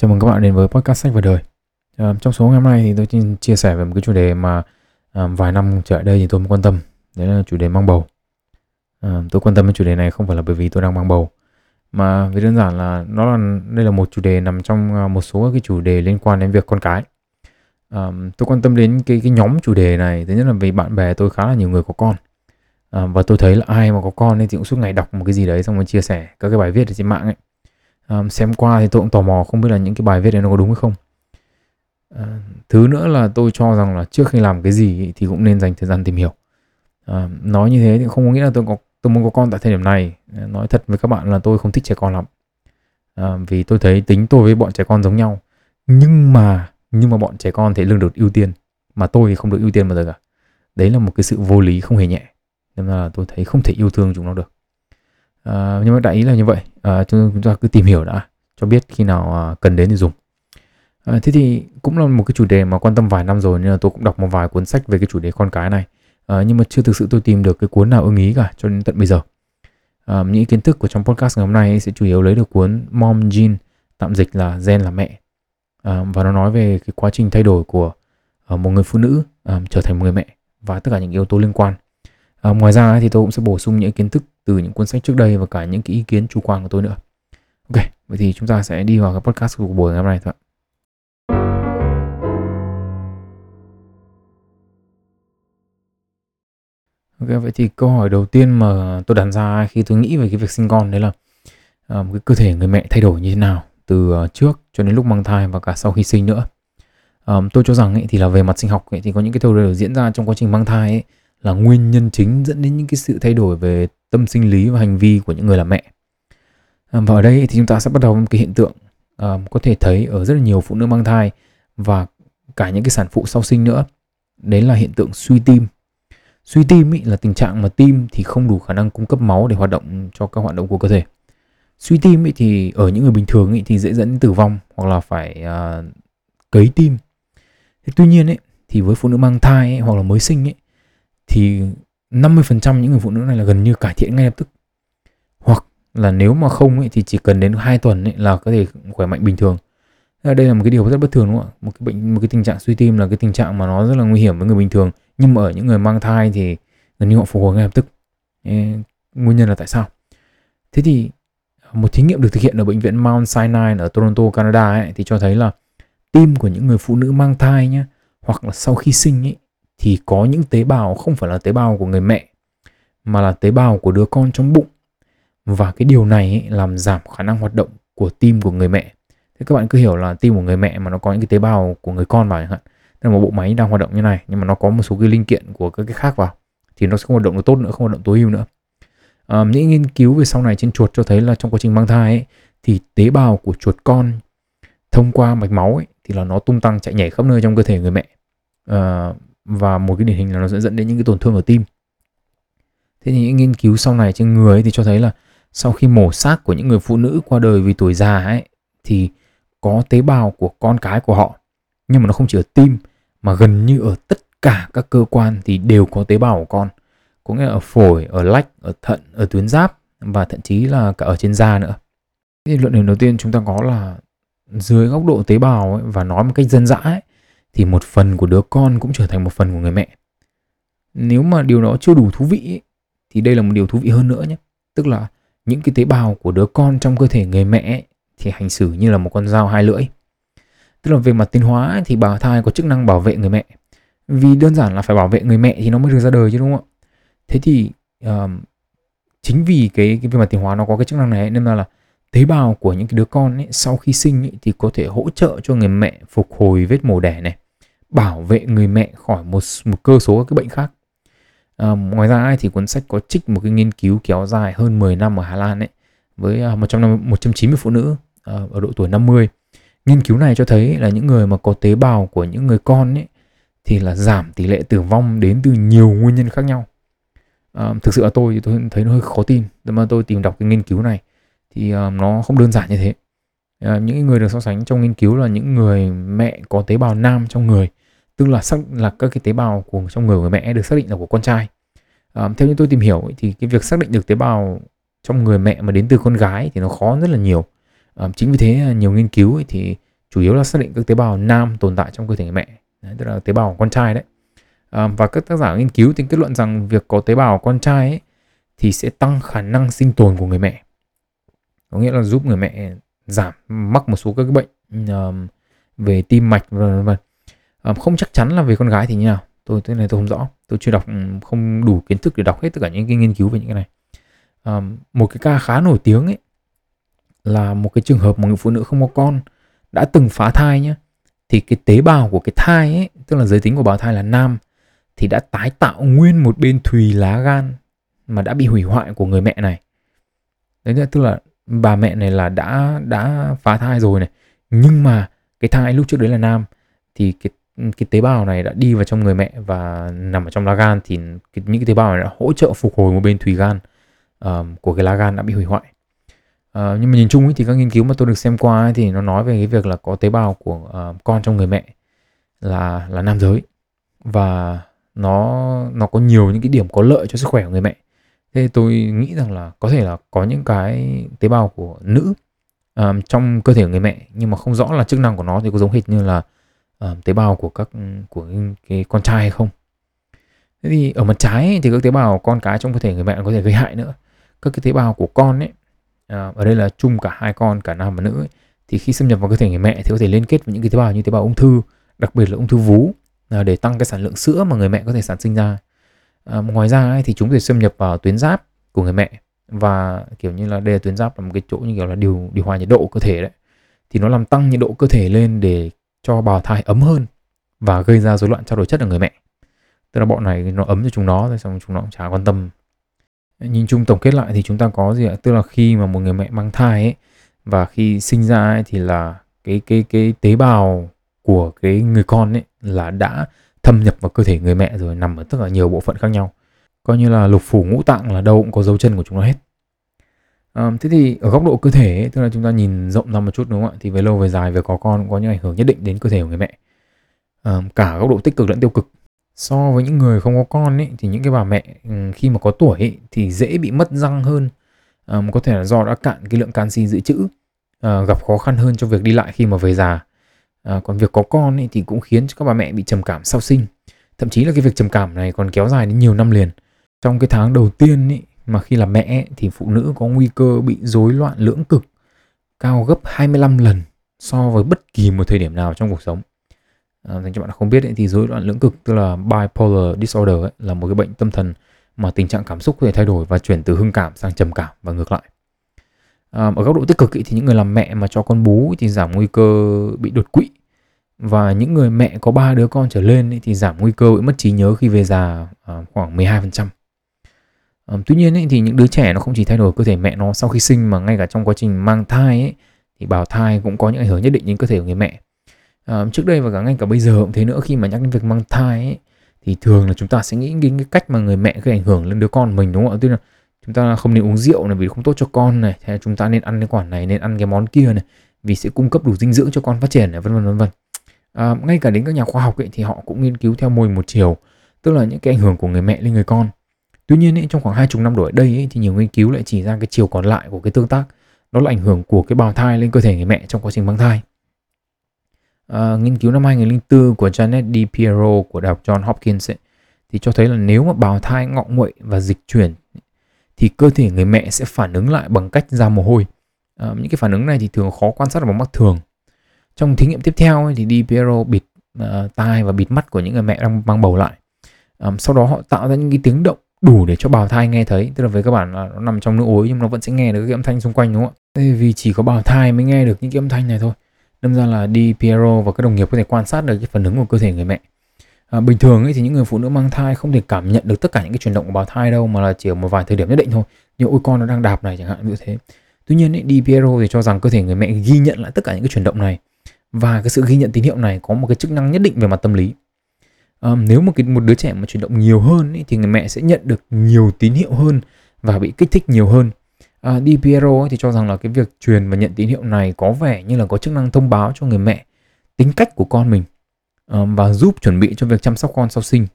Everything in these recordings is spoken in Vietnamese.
Chào mừng các bạn đến với podcast sách và đời. À, trong số ngày hôm nay thì tôi xin chia sẻ về một cái chủ đề mà à, vài năm trở lại đây thì tôi mới quan tâm. Đấy là chủ đề mang bầu. À, tôi quan tâm đến chủ đề này không phải là bởi vì tôi đang mang bầu mà vì đơn giản là nó là đây là một chủ đề nằm trong một số các cái chủ đề liên quan đến việc con cái. À, tôi quan tâm đến cái cái nhóm chủ đề này thứ nhất là vì bạn bè tôi khá là nhiều người có con. À, và tôi thấy là ai mà có con thì cũng suốt ngày đọc một cái gì đấy xong rồi chia sẻ các cái bài viết ở trên mạng ấy um, xem qua thì tôi cũng tò mò không biết là những cái bài viết đấy nó có đúng hay không. Uh, thứ nữa là tôi cho rằng là trước khi làm cái gì thì cũng nên dành thời gian tìm hiểu. Uh, nói như thế thì không có nghĩa là tôi có tôi muốn có con tại thời điểm này. Ờ, nói thật với các bạn là tôi không thích trẻ con lắm. Uh, vì tôi thấy tính tôi với bọn trẻ con giống nhau. Nhưng mà nhưng mà bọn trẻ con thì lương được ưu tiên mà tôi thì không được ưu tiên bao giờ cả. Đấy là một cái sự vô lý không hề nhẹ. Nên là tôi thấy không thể yêu thương chúng nó được à, nhưng mà đại ý là như vậy. À, chúng ta cứ tìm hiểu đã cho biết khi nào à, cần đến thì dùng. À, thế thì cũng là một cái chủ đề mà quan tâm vài năm rồi nên là tôi cũng đọc một vài cuốn sách về cái chủ đề con cái này. À, nhưng mà chưa thực sự tôi tìm được cái cuốn nào ưng ý cả cho đến tận bây giờ. À, những kiến thức của trong podcast ngày hôm nay sẽ chủ yếu lấy được cuốn Mom Gene tạm dịch là gen là mẹ. À, và nó nói về cái quá trình thay đổi của uh, một người phụ nữ um, trở thành một người mẹ và tất cả những yếu tố liên quan. À, ngoài ra thì tôi cũng sẽ bổ sung những kiến thức từ những cuốn sách trước đây và cả những cái ý kiến chủ quan của tôi nữa. Ok, vậy thì chúng ta sẽ đi vào cái podcast của buổi ngày hôm nay thôi. Ok, vậy thì câu hỏi đầu tiên mà tôi đặt ra khi tôi nghĩ về cái việc sinh con đấy là um, cái cơ thể người mẹ thay đổi như thế nào từ à, trước cho đến lúc mang thai và cả sau khi sinh nữa. Um, tôi cho rằng ấy, thì là về mặt sinh học ấy, thì có những cái thay đổi diễn ra trong quá trình mang thai ấy, là nguyên nhân chính dẫn đến những cái sự thay đổi về tâm sinh lý và hành vi của những người làm mẹ. À, và ở đây thì chúng ta sẽ bắt đầu một cái hiện tượng uh, có thể thấy ở rất là nhiều phụ nữ mang thai và cả những cái sản phụ sau sinh nữa. Đấy là hiện tượng suy tim. Suy tim ý là tình trạng mà tim thì không đủ khả năng cung cấp máu để hoạt động cho các hoạt động của cơ thể. Suy tim ý thì ở những người bình thường ý thì dễ dẫn đến tử vong hoặc là phải uh, cấy tim. Thế tuy nhiên ấy thì với phụ nữ mang thai ấy, hoặc là mới sinh ấy thì 50% những người phụ nữ này là gần như cải thiện ngay lập tức. Hoặc là nếu mà không ấy, thì chỉ cần đến 2 tuần ấy, là có thể khỏe mạnh bình thường. Đây là một cái điều rất bất thường đúng không ạ? Một cái bệnh một cái tình trạng suy tim là cái tình trạng mà nó rất là nguy hiểm với người bình thường. Nhưng mà ở những người mang thai thì gần như họ phục hồi ngay lập tức. Ê, nguyên nhân là tại sao? Thế thì một thí nghiệm được thực hiện ở bệnh viện Mount Sinai ở Toronto Canada ấy, thì cho thấy là tim của những người phụ nữ mang thai nhé hoặc là sau khi sinh ấy, thì có những tế bào không phải là tế bào của người mẹ mà là tế bào của đứa con trong bụng. Và cái điều này ấy, làm giảm khả năng hoạt động của tim của người mẹ. Thế các bạn cứ hiểu là tim của người mẹ mà nó có những cái tế bào của người con vào chẳng hạn. Là một bộ máy đang hoạt động như này nhưng mà nó có một số cái linh kiện của các cái khác vào thì nó sẽ không hoạt động được tốt nữa không hoạt động tối ưu nữa. À, những nghiên cứu về sau này trên chuột cho thấy là trong quá trình mang thai ấy, thì tế bào của chuột con thông qua mạch máu ấy, thì là nó tung tăng chạy nhảy khắp nơi trong cơ thể người mẹ. À, và một cái điển hình là nó sẽ dẫn đến những cái tổn thương ở tim. Thế thì những nghiên cứu sau này trên người ấy thì cho thấy là sau khi mổ xác của những người phụ nữ qua đời vì tuổi già ấy thì có tế bào của con cái của họ nhưng mà nó không chỉ ở tim mà gần như ở tất cả các cơ quan thì đều có tế bào của con. Có nghĩa là ở phổi ở lách ở thận ở tuyến giáp và thậm chí là cả ở trên da nữa. Thì luận điểm đầu tiên chúng ta có là dưới góc độ tế bào ấy, và nói một cách dân dã ấy, thì một phần của đứa con cũng trở thành một phần của người mẹ. Nếu mà điều đó chưa đủ thú vị thì đây là một điều thú vị hơn nữa nhé. Tức là những cái tế bào của đứa con trong cơ thể người mẹ thì hành xử như là một con dao hai lưỡi. Tức là về mặt tiến hóa thì bào thai có chức năng bảo vệ người mẹ. Vì đơn giản là phải bảo vệ người mẹ thì nó mới được ra đời chứ đúng không ạ? Thế thì uh, chính vì cái cái về mặt tiến hóa nó có cái chức năng này nên là, là tế bào của những cái đứa con ấy, sau khi sinh ấy, thì có thể hỗ trợ cho người mẹ phục hồi vết mổ đẻ này bảo vệ người mẹ khỏi một một cơ số các bệnh khác. À, ngoài ra thì cuốn sách có trích một cái nghiên cứu kéo dài hơn 10 năm ở Hà Lan ấy với à, 150, 190 phụ nữ à, ở độ tuổi 50 nghiên cứu này cho thấy là những người mà có tế bào của những người con ấy thì là giảm tỷ lệ tử vong đến từ nhiều nguyên nhân khác nhau. À, thực sự là tôi thì tôi thấy nó hơi khó tin. Nhưng mà tôi tìm đọc cái nghiên cứu này thì uh, nó không đơn giản như thế. À, những người được so sánh trong nghiên cứu là những người mẹ có tế bào nam trong người tức là xác là các cái tế bào của trong người của mẹ được xác định là của con trai. À, theo như tôi tìm hiểu thì cái việc xác định được tế bào trong người mẹ mà đến từ con gái thì nó khó rất là nhiều. À, chính vì thế à, nhiều nghiên cứu thì chủ yếu là xác định các tế bào nam tồn tại trong cơ thể người mẹ. Đấy, tức là tế bào con trai đấy. À, và các tác giả nghiên cứu thì kết luận rằng việc có tế bào con trai ấy, thì sẽ tăng khả năng sinh tồn của người mẹ. Có nghĩa là giúp người mẹ giảm mắc một số các cái bệnh um, về tim mạch và vân. Ờ, không chắc chắn là về con gái thì như nào. Tôi thế này tôi không rõ. Tôi chưa đọc ừ, không đủ kiến thức để đọc hết tất cả những cái nghiên cứu về những cái này. À, một cái ca khá nổi tiếng ấy là một cái trường hợp một người phụ nữ không có con đã từng phá thai nhé thì cái tế bào của cái thai ấy tức là giới tính của bào thai là nam thì đã tái tạo nguyên một bên thùy lá gan mà đã bị hủy hoại của người mẹ này. Đấy tức là bà mẹ này là đã đã phá thai rồi này. Nhưng mà cái thai lúc trước đấy là nam thì cái cái tế bào này đã đi vào trong người mẹ và nằm ở trong lá gan thì cái, những cái tế bào này đã hỗ trợ phục hồi một bên thùy gan um, của cái lá gan đã bị hủy hoại. Uh, nhưng mà nhìn chung ấy, thì các nghiên cứu mà tôi được xem qua ấy, thì nó nói về cái việc là có tế bào của uh, con trong người mẹ là là nam giới và nó nó có nhiều những cái điểm có lợi cho sức khỏe của người mẹ. Thế tôi nghĩ rằng là có thể là có những cái tế bào của nữ um, trong cơ thể của người mẹ nhưng mà không rõ là chức năng của nó thì có giống hệt như là uh, tế bào của các của cái con trai hay không? Thế thì ở mặt trái thì các tế bào con cái trong cơ thể người mẹ có thể gây hại nữa. Các cái tế bào của con ấy uh, ở đây là chung cả hai con cả nam và nữ ấy, thì khi xâm nhập vào cơ thể người mẹ thì có thể liên kết với những cái tế bào như tế bào ung thư đặc biệt là ung thư vú uh, để tăng cái sản lượng sữa mà người mẹ có thể sản sinh ra. Uh, ngoài ra ấy, thì chúng có thể xâm nhập vào tuyến giáp của người mẹ và kiểu như là đây là tuyến giáp là một cái chỗ như kiểu là điều điều hòa nhiệt độ cơ thể đấy. Thì nó làm tăng nhiệt độ cơ thể lên để cho bào thai ấm hơn và gây ra rối loạn trao đổi chất ở người mẹ. Tức là bọn này nó ấm cho chúng nó rồi xong chúng nó cũng chả quan tâm. Nhìn chung tổng kết lại thì chúng ta có gì ạ? Tức là khi mà một người mẹ mang thai ấy, và khi sinh ra ấy thì là cái cái cái tế bào của cái người con ấy là đã thâm nhập vào cơ thể người mẹ rồi, nằm ở tất cả nhiều bộ phận khác nhau. Coi như là lục phủ ngũ tạng là đâu cũng có dấu chân của chúng nó hết à, thế thì ở góc độ cơ thể ấy, tức là chúng ta nhìn rộng ra một chút đúng không ạ? Thì về lâu về dài về có con cũng có những ảnh hưởng nhất định đến cơ thể của người mẹ. À, cả góc độ tích cực lẫn tiêu cực. So với những người không có con ấy thì những cái bà mẹ khi mà có tuổi ấy, thì dễ bị mất răng hơn. À, có thể là do đã cạn cái lượng canxi dự trữ à, gặp khó khăn hơn cho việc đi lại khi mà về già. À, còn việc có con ấy thì cũng khiến cho các bà mẹ bị trầm cảm sau sinh. Thậm chí là cái việc trầm cảm này còn kéo dài đến nhiều năm liền. Trong cái tháng đầu tiên ấy, mà khi là mẹ thì phụ nữ có nguy cơ bị rối loạn lưỡng cực cao gấp 25 lần so với bất kỳ một thời điểm nào trong cuộc sống. À, dành cho bạn không biết ấy, thì rối loạn lưỡng cực tức là bipolar disorder ấy, là một cái bệnh tâm thần mà tình trạng cảm xúc có thể thay đổi và chuyển từ hưng cảm sang trầm cảm và ngược lại. À, ở góc độ tích cực ấy, thì những người làm mẹ mà cho con bú thì giảm nguy cơ bị đột quỵ. Và những người mẹ có ba đứa con trở lên ấy, thì giảm nguy cơ bị mất trí nhớ khi về già à, khoảng 12%. Tuy nhiên ấy, thì những đứa trẻ nó không chỉ thay đổi cơ thể mẹ nó sau khi sinh mà ngay cả trong quá trình mang thai ấy, thì bào thai cũng có những ảnh hưởng nhất định đến cơ thể của người mẹ. À, trước đây và cả ngay cả bây giờ cũng thế nữa khi mà nhắc đến việc mang thai ấy, thì thường là chúng ta sẽ nghĩ đến cái cách mà người mẹ gây ảnh hưởng lên đứa con mình đúng không ạ? Tức là chúng ta không nên uống rượu này vì không tốt cho con này hay chúng ta nên ăn cái quả này nên ăn cái món kia này vì sẽ cung cấp đủ dinh dưỡng cho con phát triển này vân vân vân vân à, ngay cả đến các nhà khoa học ấy, thì họ cũng nghiên cứu theo mô hình một chiều tức là những cái ảnh hưởng của người mẹ lên người con tuy nhiên ấy, trong khoảng hai chục năm đổi đây ấy, thì nhiều nghiên cứu lại chỉ ra cái chiều còn lại của cái tương tác đó là ảnh hưởng của cái bào thai lên cơ thể người mẹ trong quá trình mang thai à, nghiên cứu năm 2004 của Janet Di Piero của Đại học John Hopkins ấy, thì cho thấy là nếu mà bào thai ngọ nguậy và dịch chuyển thì cơ thể người mẹ sẽ phản ứng lại bằng cách ra mồ hôi. À, những cái phản ứng này thì thường khó quan sát bằng mắt thường. Trong thí nghiệm tiếp theo ấy, thì Di Piero bịt uh, tai và bịt mắt của những người mẹ đang mang bầu lại. À, sau đó họ tạo ra những cái tiếng động đủ để cho bào thai nghe thấy. Tức là với các bạn là nó nằm trong nước ối nhưng nó vẫn sẽ nghe được cái âm thanh xung quanh đúng không ạ? Thế vì chỉ có bào thai mới nghe được những cái âm thanh này thôi. Đâm ra là đi Piero và các đồng nghiệp có thể quan sát được cái phản ứng của cơ thể người mẹ. À, bình thường ấy thì những người phụ nữ mang thai không thể cảm nhận được tất cả những cái chuyển động của bào thai đâu mà là chỉ ở một vài thời điểm nhất định thôi. Như ôi con nó đang đạp này chẳng hạn như thế. Tuy nhiên ấy, đi Piero thì cho rằng cơ thể người mẹ ghi nhận lại tất cả những cái chuyển động này. Và cái sự ghi nhận tín hiệu này có một cái chức năng nhất định về mặt tâm lý um, nếu một cái một đứa trẻ mà chuyển động nhiều hơn ý, thì người mẹ sẽ nhận được nhiều tín hiệu hơn và bị kích thích nhiều hơn. Uh, Di Piero ấy, thì cho rằng là cái việc truyền và nhận tín hiệu này có vẻ như là có chức năng thông báo cho người mẹ tính cách của con mình um, và giúp chuẩn bị cho việc chăm sóc con sau sinh.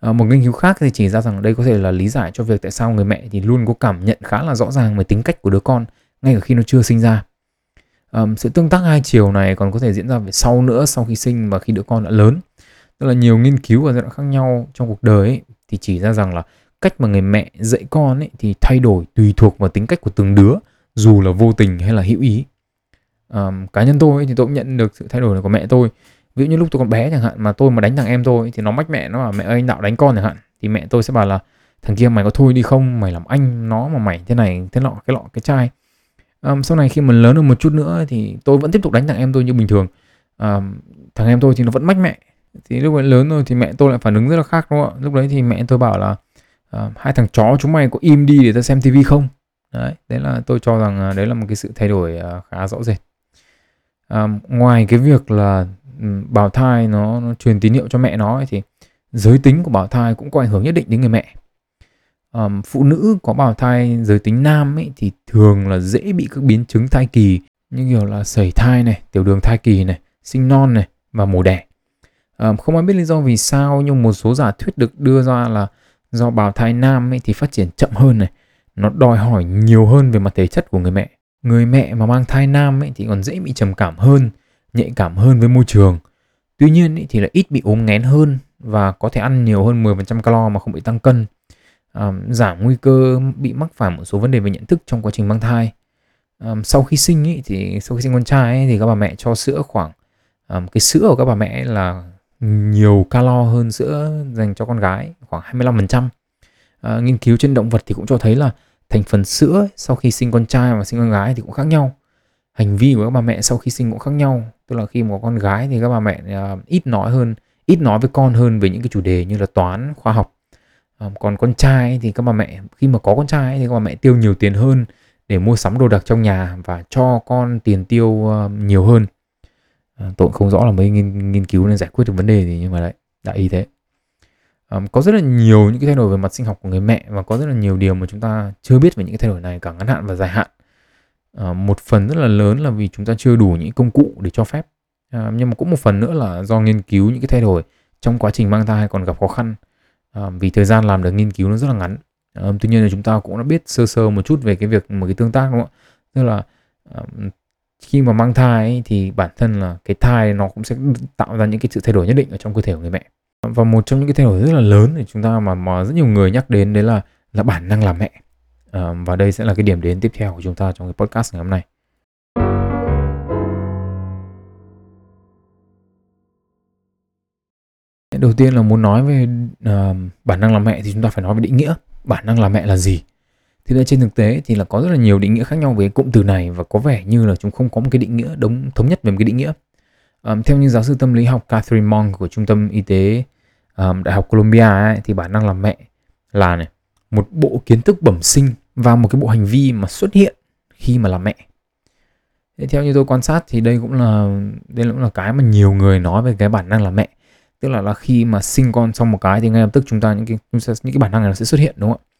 À, một nghiên cứu khác thì chỉ ra rằng đây có thể là lý giải cho việc tại sao người mẹ thì luôn có cảm nhận khá là rõ ràng về tính cách của đứa con ngay cả khi nó chưa sinh ra. Um, sự tương tác hai chiều này còn có thể diễn ra về sau nữa sau khi sinh và khi đứa con đã lớn tức là nhiều nghiên cứu ở giai đoạn khác nhau trong cuộc đời ấy, thì chỉ ra rằng là cách mà người mẹ dạy con ấy thì thay đổi tùy thuộc vào tính cách của từng đứa dù là vô tình hay là hữu ý. Um, cá nhân tôi ấy, thì tôi cũng nhận được sự thay đổi của mẹ tôi. Ví dụ như lúc tôi còn bé chẳng hạn mà tôi mà đánh thằng em tôi thì nó mách mẹ nó bảo mẹ ơi anh đạo đánh con chẳng hạn. Thì mẹ tôi sẽ bảo là thằng kia mày có thôi đi không? Mày làm anh nó mà mày thế này thế nọ cái lọ cái chai. Um, sau này khi mình lớn hơn một chút nữa thì tôi vẫn tiếp tục đánh thằng em tôi như bình thường. Um, thằng em tôi thì nó vẫn mách mẹ thì lúc ấy lớn rồi thì mẹ tôi lại phản ứng rất là khác đúng không ạ? Lúc đấy thì mẹ tôi bảo là uh, hai thằng chó chúng mày có im đi để ta xem tivi không? Đấy đấy là tôi cho rằng uh, đấy là một cái sự thay đổi uh, khá rõ rệt. Um, ngoài cái việc là um, bào thai nó, nó truyền tín hiệu cho mẹ nó ấy, thì giới tính của bào thai cũng có ảnh hưởng nhất định đến người mẹ. Um, phụ nữ có bào thai giới tính nam ấy thì thường là dễ bị các biến chứng thai kỳ như kiểu là sẩy thai này tiểu đường thai kỳ này sinh non này và mổ đẻ um, không ai biết lý do vì sao nhưng một số giả thuyết được đưa ra là do bào thai nam ấy thì phát triển chậm hơn này. Nó đòi hỏi nhiều hơn về mặt thể chất của người mẹ. Người mẹ mà mang thai nam ấy thì còn dễ bị trầm cảm hơn nhạy cảm hơn với môi trường. Tuy nhiên ấy thì là ít bị ốm nghén hơn và có thể ăn nhiều hơn 10% calo mà không bị tăng cân. Um, giảm nguy cơ bị mắc phải một số vấn đề về nhận thức trong quá trình mang thai. Um, sau khi sinh ấy, thì sau khi sinh con trai ấy, thì các bà mẹ cho sữa khoảng um, cái sữa của các bà mẹ là nhiều calo hơn sữa dành cho con gái khoảng 25%. À, nghiên cứu trên động vật thì cũng cho thấy là thành phần sữa ấy, sau khi sinh con trai và sinh con gái thì cũng khác nhau. Hành vi của các bà mẹ sau khi sinh cũng khác nhau. Tức là khi mà có con gái thì các bà mẹ à, ít nói hơn, ít nói với con hơn về những cái chủ đề như là toán, khoa học à, còn con trai thì các bà mẹ khi mà có con trai thì các bà mẹ tiêu nhiều tiền hơn để mua sắm đồ đạc trong nhà và cho con tiền tiêu à, nhiều hơn à, tôi cũng không rõ là mấy nghiên, nghiên cứu nên giải quyết được vấn đề gì nhưng mà đấy đại ý thế. À, có rất là nhiều những cái thay đổi về mặt sinh học của người mẹ và có rất là nhiều điều mà chúng ta chưa biết về những cái thay đổi này cả ngắn hạn và dài hạn. À, một phần rất là lớn là vì chúng ta chưa đủ những công cụ để cho phép. À, nhưng mà cũng một phần nữa là do nghiên cứu những cái thay đổi trong quá trình mang thai còn gặp khó khăn. À, vì thời gian làm được nghiên cứu nó rất là ngắn. À, tuy nhiên là chúng ta cũng đã biết sơ sơ một chút về cái việc một cái tương tác đúng không ạ? Tức là à, khi mà mang thai ấy, thì bản thân là cái thai nó cũng sẽ tạo ra những cái sự thay đổi nhất định ở trong cơ thể của người mẹ. Và một trong những cái thay đổi rất là lớn thì chúng ta mà mà rất nhiều người nhắc đến đấy là là bản năng làm mẹ. À, và đây sẽ là cái điểm đến tiếp theo của chúng ta trong cái podcast ngày hôm nay. Đầu tiên là muốn nói về uh, bản năng làm mẹ thì chúng ta phải nói về định nghĩa. Bản năng làm mẹ là gì? Thì là trên thực tế thì là có rất là nhiều định nghĩa khác nhau về cụm từ này và có vẻ như là chúng không có một cái định nghĩa đúng thống nhất về một cái định nghĩa. Um, theo như giáo sư tâm lý học Catherine Monk của trung tâm y tế um, đại học Columbia ấy, thì bản năng làm mẹ là này một bộ kiến thức bẩm sinh và một cái bộ hành vi mà xuất hiện khi mà làm mẹ. Thế theo như tôi quan sát thì đây cũng là đây cũng là cái mà nhiều người nói về cái bản năng làm mẹ. Tức là là khi mà sinh con xong một cái thì ngay lập tức chúng ta những cái những cái bản năng này nó sẽ xuất hiện đúng không ạ?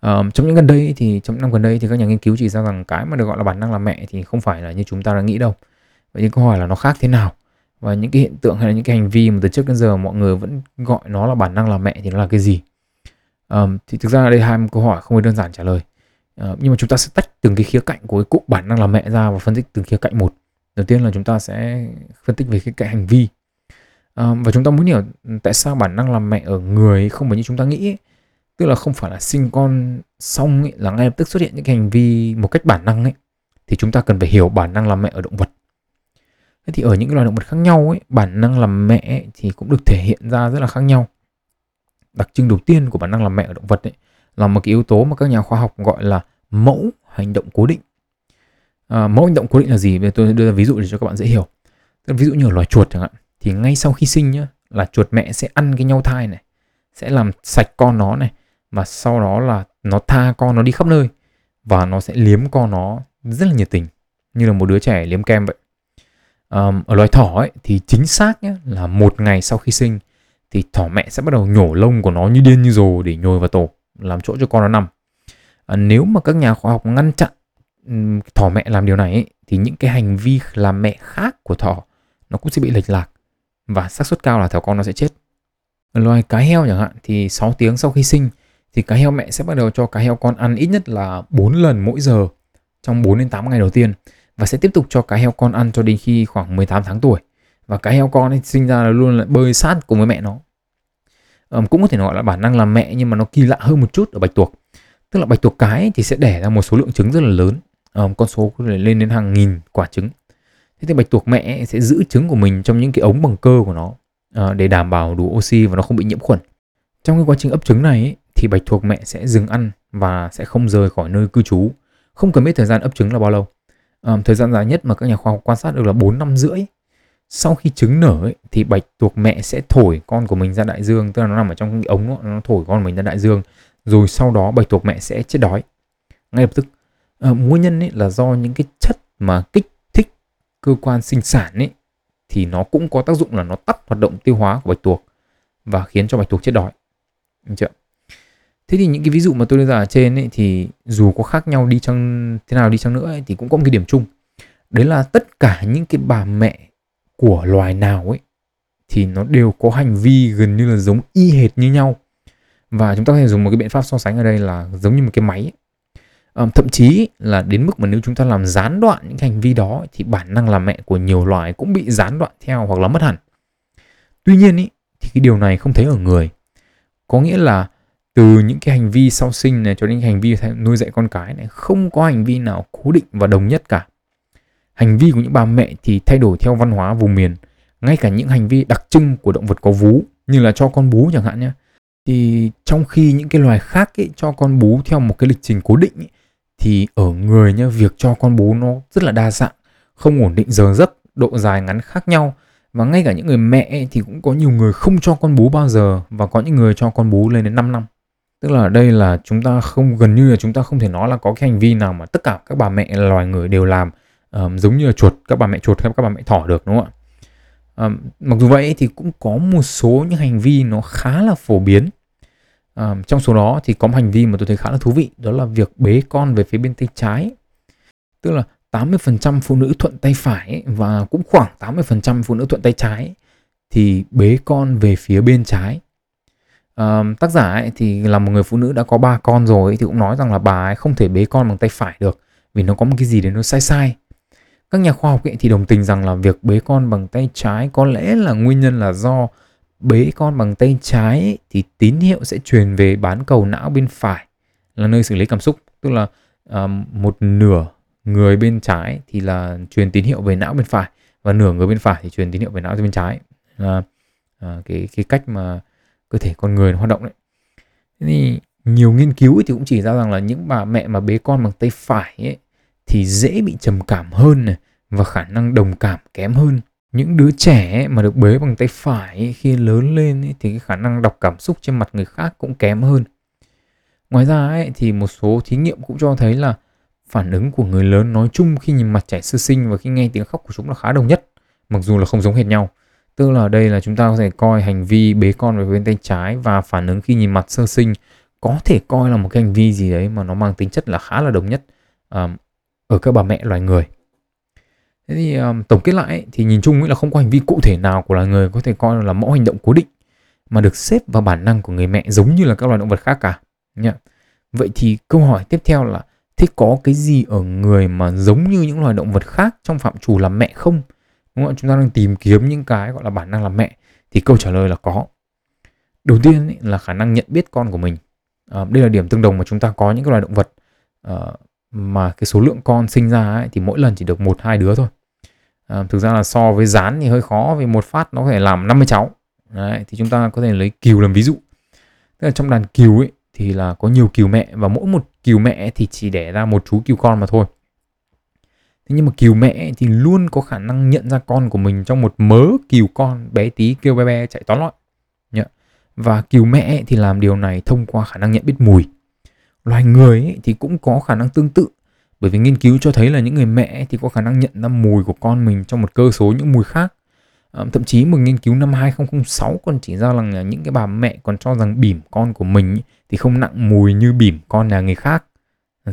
Um, trong những gần đây thì trong năm gần đây thì các nhà nghiên cứu chỉ ra rằng cái mà được gọi là bản năng làm mẹ thì không phải là như chúng ta đang nghĩ đâu. Vậy thì câu hỏi là nó khác thế nào? Và những cái hiện tượng hay là những cái hành vi mà từ trước đến giờ mọi người vẫn gọi nó là bản năng làm mẹ thì nó là cái gì? Um, thì thực ra đây hai câu hỏi không hề đơn giản trả lời. Uh, nhưng mà chúng ta sẽ tách từng cái khía cạnh của cái cụm bản năng làm mẹ ra và phân tích từng khía cạnh một. Đầu tiên là chúng ta sẽ phân tích về cái cạnh hành vi. Um, và chúng ta muốn hiểu tại sao bản năng làm mẹ ở người không phải như chúng ta nghĩ ấy tức là không phải là sinh con xong ấy, là ngay lập tức xuất hiện những cái hành vi một cách bản năng ấy thì chúng ta cần phải hiểu bản năng làm mẹ ở động vật. Thế thì ở những loài động vật khác nhau ấy bản năng làm mẹ ấy, thì cũng được thể hiện ra rất là khác nhau. Đặc trưng đầu tiên của bản năng làm mẹ ở động vật ấy là một cái yếu tố mà các nhà khoa học gọi là mẫu hành động cố định. À, mẫu hành động cố định là gì? Bây tôi đưa ra ví dụ để cho các bạn dễ hiểu. Ví dụ như ở loài chuột chẳng hạn thì ngay sau khi sinh nhá là chuột mẹ sẽ ăn cái nhau thai này sẽ làm sạch con nó này mà sau đó là nó tha con nó đi khắp nơi và nó sẽ liếm con nó rất là nhiệt tình như là một đứa trẻ liếm kem vậy um, ở loài thỏ ấy thì chính xác nhé là một ngày sau khi sinh thì thỏ mẹ sẽ bắt đầu nhổ lông của nó như điên như rồ để nhồi vào tổ làm chỗ cho con nó nằm à, nếu mà các nhà khoa học ngăn chặn thỏ mẹ làm điều này ấy, thì những cái hành vi làm mẹ khác của thỏ nó cũng sẽ bị lệch lạc và xác suất cao là thỏ con nó sẽ chết. Ở loài cá heo chẳng hạn thì 6 tiếng sau khi sinh thì cá heo mẹ sẽ bắt đầu cho cá heo con ăn ít nhất là 4 lần mỗi giờ trong 4 đến 8 ngày đầu tiên. và sẽ tiếp tục cho cá heo con ăn cho đến khi khoảng 18 tháng tuổi. Và cá heo con ấy sinh ra là luôn là bơi sát cùng với mẹ nó. Um, cũng có thể nói là bản năng làm mẹ nhưng mà nó kỳ lạ hơn một chút ở bạch tuộc. Tức là bạch tuộc cái thì sẽ đẻ ra một số lượng trứng rất là lớn. Um, con số có thể lên đến hàng nghìn quả trứng. Thế thì bạch tuộc mẹ sẽ giữ trứng của mình trong những cái ống bằng cơ của nó uh, để đảm bảo đủ oxy và nó không bị nhiễm khuẩn. Trong cái quá trình ấp trứng này ấy, thì bạch tuộc mẹ sẽ dừng ăn và sẽ không rời khỏi nơi cư trú. Không cần biết thời gian ấp trứng là bao lâu. À, thời gian dài nhất mà các nhà khoa học quan sát được là 4 năm rưỡi. Sau khi trứng nở ấy, thì bạch tuộc mẹ sẽ thổi con của mình ra đại dương. Tức là nó nằm ở trong cái ống đó, nó thổi con của mình ra đại dương. Rồi sau đó bạch tuộc mẹ sẽ chết đói. Ngay lập tức. À, nguyên nhân ấy là do những cái chất mà kích thích cơ quan sinh sản ấy thì nó cũng có tác dụng là nó tắt hoạt động tiêu hóa của bạch tuộc và khiến cho bạch tuộc chết đói. Được chưa? Thế thì những cái ví dụ mà tôi đưa ra ở trên ấy thì dù có khác nhau đi chăng thế nào đi chăng nữa ấy, thì cũng có một cái điểm chung. Đấy là tất cả những cái bà mẹ của loài nào ấy thì nó đều có hành vi gần như là giống y hệt như nhau. Và chúng ta có thể dùng một cái biện pháp so sánh ở đây là giống như một cái máy. À, thậm chí là đến mức mà nếu chúng ta làm gián đoạn những hành vi đó thì bản năng làm mẹ của nhiều loài cũng bị gián đoạn theo hoặc là mất hẳn. Tuy nhiên ý, thì cái điều này không thấy ở người. Có nghĩa là từ những cái hành vi sau sinh này cho đến hành vi nuôi dạy con cái này không có hành vi nào cố định và đồng nhất cả. Hành vi của những bà mẹ thì thay đổi theo văn hóa vùng miền. Ngay cả những hành vi đặc trưng của động vật có vú như là cho con bú chẳng hạn nhé thì trong khi những cái loài khác ấy, cho con bú theo một cái lịch trình cố định ấy, thì ở người nhá việc cho con bú nó rất là đa dạng không ổn định giờ giấc độ dài ngắn khác nhau. Và ngay cả những người mẹ ấy, thì cũng có nhiều người không cho con bú bao giờ và có những người cho con bú lên đến 5 năm tức là đây là chúng ta không gần như là chúng ta không thể nói là có cái hành vi nào mà tất cả các bà mẹ loài người đều làm um, giống như là chuột các bà mẹ chuột hay các bà mẹ thỏ được đúng không ạ? Um, mặc dù vậy thì cũng có một số những hành vi nó khá là phổ biến. Um, trong số đó thì có một hành vi mà tôi thấy khá là thú vị đó là việc bế con về phía bên tay trái. Tức là 80% phụ nữ thuận tay phải và cũng khoảng 80% phụ nữ thuận tay trái thì bế con về phía bên trái tác giả ấy thì là một người phụ nữ đã có ba con rồi thì cũng nói rằng là bà ấy không thể bế con bằng tay phải được vì nó có một cái gì đấy nó sai sai. Các nhà khoa học ấy thì đồng tình rằng là việc bế con bằng tay trái có lẽ là nguyên nhân là do bế con bằng tay trái ấy, thì tín hiệu sẽ truyền về bán cầu não bên phải là nơi xử lý cảm xúc. Tức là um, một nửa người bên trái thì là truyền tín hiệu về não bên phải và nửa người bên phải thì truyền tín hiệu về não bên trái. Là uh, cái cái cách mà cơ thể con người nó hoạt động đấy. Thế thì nhiều nghiên cứu thì cũng chỉ ra rằng là những bà mẹ mà bế con bằng tay phải ấy, thì dễ bị trầm cảm hơn này và khả năng đồng cảm kém hơn. Những đứa trẻ mà được bế bằng tay phải khi lớn lên ấy, thì cái khả năng đọc cảm xúc trên mặt người khác cũng kém hơn. Ngoài ra ấy, thì một số thí nghiệm cũng cho thấy là phản ứng của người lớn nói chung khi nhìn mặt trẻ sơ sinh và khi nghe tiếng khóc của chúng là khá đồng nhất mặc dù là không giống hệt nhau tức là ở đây là chúng ta có thể coi hành vi bế con về bên tay trái và phản ứng khi nhìn mặt sơ sinh có thể coi là một cái hành vi gì đấy mà nó mang tính chất là khá là đồng nhất um, ở các bà mẹ loài người. Thế thì um, tổng kết lại thì nhìn chung là không có hành vi cụ thể nào của loài người có thể coi là mẫu hành động cố định mà được xếp vào bản năng của người mẹ giống như là các loài động vật khác cả nhá. Vậy thì câu hỏi tiếp theo là thế có cái gì ở người mà giống như những loài động vật khác trong phạm trù làm mẹ không? Đúng không? chúng ta đang tìm kiếm những cái gọi là bản năng làm mẹ. Thì câu trả lời là có. Đầu tiên ý, là khả năng nhận biết con của mình. À, đây là điểm tương đồng mà chúng ta có những cái loài động vật à, mà cái số lượng con sinh ra ấy, thì mỗi lần chỉ được một hai đứa thôi. À, thực ra là so với rán thì hơi khó vì một phát nó có thể làm 50 cháu. Đấy, thì chúng ta có thể lấy cừu làm ví dụ. Tức là trong đàn cừu ấy thì là có nhiều cừu mẹ và mỗi một cừu mẹ thì chỉ đẻ ra một chú cừu con mà thôi thế nhưng mà cừu mẹ thì luôn có khả năng nhận ra con của mình trong một mớ cừu con bé tí kêu bé bé chạy tóm lọi và cừu mẹ thì làm điều này thông qua khả năng nhận biết mùi. Loài người ấy, thì cũng có khả năng tương tự. Bởi vì nghiên cứu cho thấy là những người mẹ thì có khả năng nhận ra mùi của con mình trong một cơ số những mùi khác. Ờ, thậm chí một nghiên cứu năm 2006 còn chỉ ra rằng là những cái bà mẹ còn cho rằng bỉm con của mình thì không nặng mùi như bỉm con nhà người khác.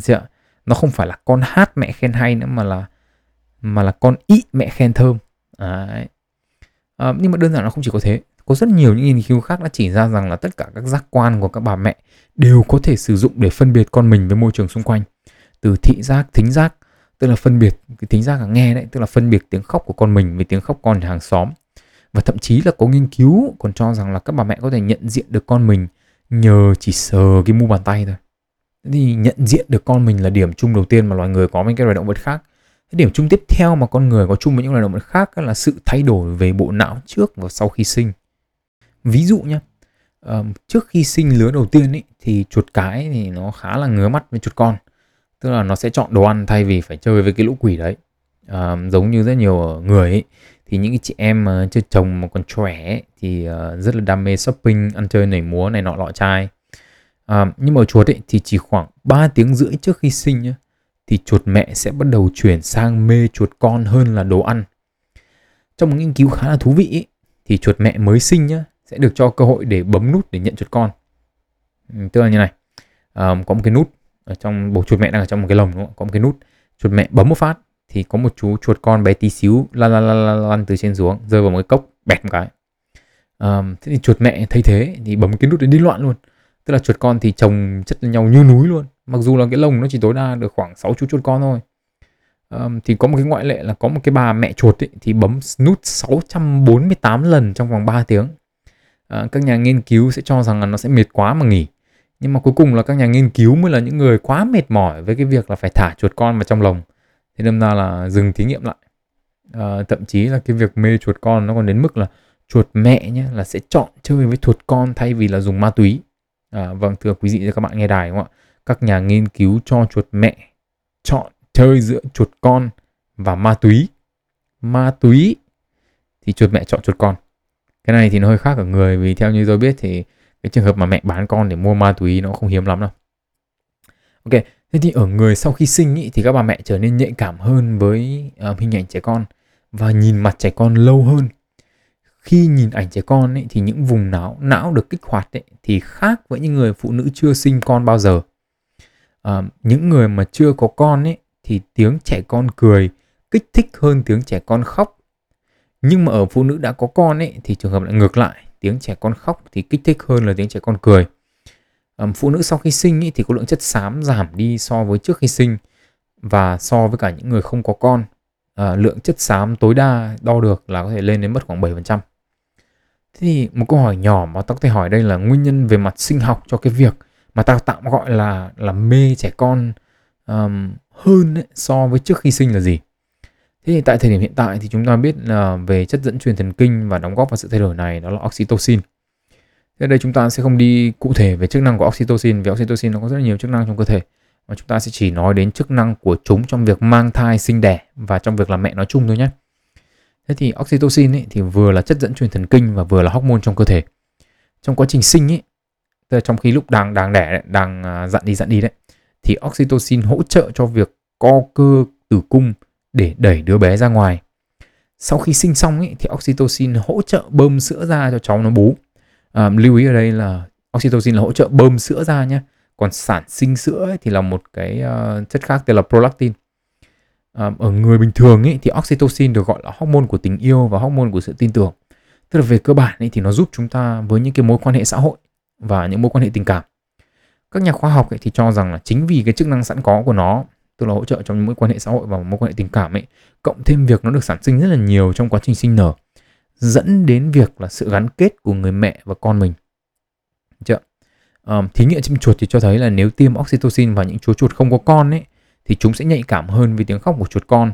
Chưa? Nó không phải là con hát mẹ khen hay nữa mà là mà là con ý mẹ khen thơm. Đấy. À, nhưng mà đơn giản nó không chỉ có thế. Có rất nhiều những nghiên cứu khác đã chỉ ra rằng là tất cả các giác quan của các bà mẹ đều có thể sử dụng để phân biệt con mình với môi trường xung quanh. Từ thị giác thính giác tức là phân biệt cái thính giác là nghe đấy tức là phân biệt tiếng khóc của con mình với tiếng khóc con hàng xóm. Và thậm chí là có nghiên cứu còn cho rằng là các bà mẹ có thể nhận diện được con mình nhờ chỉ sờ cái mu bàn tay thôi thì nhận diện được con mình là điểm chung đầu tiên mà loài người có với các loài động vật khác. Cái điểm chung tiếp theo mà con người có chung với những loài động vật khác là sự thay đổi về bộ não trước và sau khi sinh. Ví dụ nhé trước khi sinh lứa đầu tiên ý, thì chuột cái thì nó khá là ngứa mắt với chuột con. Tức là nó sẽ chọn đồ ăn thay vì phải chơi với cái lũ quỷ đấy. À, giống như rất nhiều người ấy, thì những cái chị em mà chơi chồng mà còn trẻ ấy, thì uh, rất là đam mê shopping ăn chơi nảy múa này nọ lọ chai. À, nhưng mà chuột ấy thì chỉ khoảng 3 tiếng rưỡi trước khi sinh nhá thì chuột mẹ sẽ bắt đầu chuyển sang mê chuột con hơn là đồ ăn. Trong một nghiên cứu khá là thú vị ấy, thì chuột mẹ mới sinh nhá sẽ được cho cơ hội để bấm nút để nhận chuột con. Ừ, tức là như này à, có một cái nút ở trong bầu chuột mẹ đang ở trong một cái lồng đúng không? có một cái nút chuột mẹ bấm một phát thì có một chú chuột con bé tí xíu lăn lăn lăn lăn, từ trên xuống rơi vào một cái cốc bẹt một cái. À, thế thì chuột mẹ thấy thế thì bấm cái nút để đi loạn luôn tức là chuột con thì trồng chất nhau như núi luôn. Mặc dù là cái lồng nó chỉ tối đa được khoảng 6 chú chuột con thôi. Um, thì có một cái ngoại lệ là có một cái bà mẹ chuột ấy, thì bấm nút 648 lần trong vòng 3 tiếng. Uh, các nhà nghiên cứu sẽ cho rằng là nó sẽ mệt quá mà nghỉ. Nhưng mà cuối cùng là các nhà nghiên cứu mới là những người quá mệt mỏi với cái việc là phải thả chuột con vào trong lồng. Thế đâm ra là dừng thí nghiệm lại. À, thậm chí là cái việc mê chuột con nó còn đến mức là chuột mẹ nhé là sẽ chọn chơi với chuột con thay vì là dùng ma túy à, vâng thưa quý vị và các bạn nghe đài đúng không ạ? Các nhà nghiên cứu cho chuột mẹ chọn chơi giữa chuột con và ma túy. Ma túy thì chuột mẹ chọn chuột con. Cái này thì nó hơi khác ở người vì theo như tôi biết thì cái trường hợp mà mẹ bán con để mua ma túy nó không hiếm lắm đâu. Ok thế thì ở người sau khi sinh ý, thì các bà mẹ trở nên nhạy cảm hơn với uh, hình ảnh trẻ con và nhìn mặt trẻ con lâu hơn khi nhìn ảnh trẻ con ấy, thì những vùng não não được kích hoạt ấy, thì khác với những người phụ nữ chưa sinh con bao giờ. À, những người mà chưa có con ấy, thì tiếng trẻ con cười kích thích hơn tiếng trẻ con khóc. Nhưng mà ở phụ nữ đã có con ấy thì trường hợp lại ngược lại tiếng trẻ con khóc thì kích thích hơn là tiếng trẻ con cười. À, phụ nữ sau khi sinh ấy, thì có lượng chất xám giảm đi so với trước khi sinh và so với cả những người không có con. À, lượng chất xám tối đa đo được là có thể lên đến mất khoảng 7%. Thế thì một câu hỏi nhỏ mà tao có thể hỏi đây là nguyên nhân về mặt sinh học cho cái việc mà tao tạm gọi là là mê trẻ con um, hơn ấy, so với trước khi sinh là gì? Thế thì tại thời điểm hiện tại thì chúng ta biết là về chất dẫn truyền thần kinh và đóng góp vào sự thay đổi này đó là oxytocin. Thế đây chúng ta sẽ không đi cụ thể về chức năng của oxytocin vì oxytocin nó có rất là nhiều chức năng trong cơ thể mà chúng ta sẽ chỉ nói đến chức năng của chúng trong việc mang thai sinh đẻ và trong việc làm mẹ nói chung thôi nhé. Thế thì oxytocin ấy, thì vừa là chất dẫn truyền thần kinh và vừa là hormone trong cơ thể. Trong quá trình sinh ấy, tức là trong khi lúc đang đang đẻ đang à, dặn đi dặn đi đấy thì oxytocin hỗ trợ cho việc co cơ tử cung để đẩy đứa bé ra ngoài. Sau khi sinh xong ấy, thì oxytocin hỗ trợ bơm sữa ra cho cháu nó bú à, lưu ý ở đây là oxytocin là hỗ trợ bơm sữa ra nhé còn sản sinh sữa ấy thì là một cái uh, chất khác tên là prolactin à, ở người bình thường ấy thì oxytocin được gọi là hormone của tình yêu và hormone của sự tin tưởng tức là về cơ bản ấy thì nó giúp chúng ta với những cái mối quan hệ xã hội và những mối quan hệ tình cảm các nhà khoa học ấy thì cho rằng là chính vì cái chức năng sẵn có của nó tức là hỗ trợ trong những mối quan hệ xã hội và mối quan hệ tình cảm ấy cộng thêm việc nó được sản sinh rất là nhiều trong quá trình sinh nở dẫn đến việc là sự gắn kết của người mẹ và con mình. Chưa? Um, thí nghiệm chim chuột thì cho thấy là nếu tiêm oxytocin vào những chú chuột không có con ấy thì chúng sẽ nhạy cảm hơn với tiếng khóc của chuột con.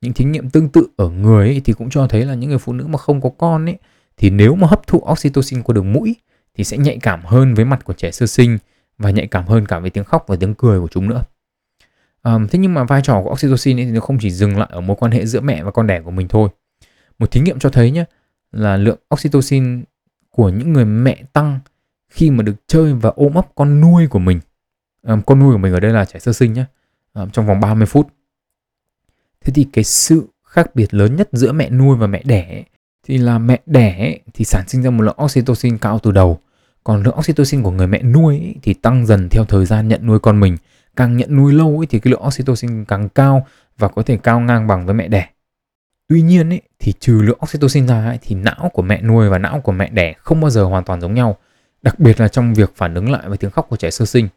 Những thí nghiệm tương tự ở người ấy thì cũng cho thấy là những người phụ nữ mà không có con ấy thì nếu mà hấp thụ oxytocin qua đường mũi thì sẽ nhạy cảm hơn với mặt của trẻ sơ sinh và nhạy cảm hơn cả với tiếng khóc và tiếng cười của chúng nữa. À, thế nhưng mà vai trò của oxytocin ấy thì nó không chỉ dừng lại ở mối quan hệ giữa mẹ và con đẻ của mình thôi. Một thí nghiệm cho thấy nhé là lượng oxytocin của những người mẹ tăng khi mà được chơi và ôm ấp con nuôi của mình. À, con nuôi của mình ở đây là trẻ sơ sinh nhé, Ờ, trong vòng 30 phút. Thế thì cái sự khác biệt lớn nhất giữa mẹ nuôi và mẹ đẻ thì là mẹ đẻ thì sản sinh ra một lượng oxytocin cao từ đầu. Còn lượng oxytocin của người mẹ nuôi thì tăng dần theo thời gian nhận nuôi con mình. Càng nhận nuôi lâu thì cái lượng oxytocin càng cao và có thể cao ngang bằng với mẹ đẻ. Tuy nhiên ấy, thì trừ lượng oxytocin ra ấy, thì não của mẹ nuôi và não của mẹ đẻ không bao giờ hoàn toàn giống nhau, đặc biệt là trong việc phản ứng lại với tiếng khóc của trẻ sơ sinh.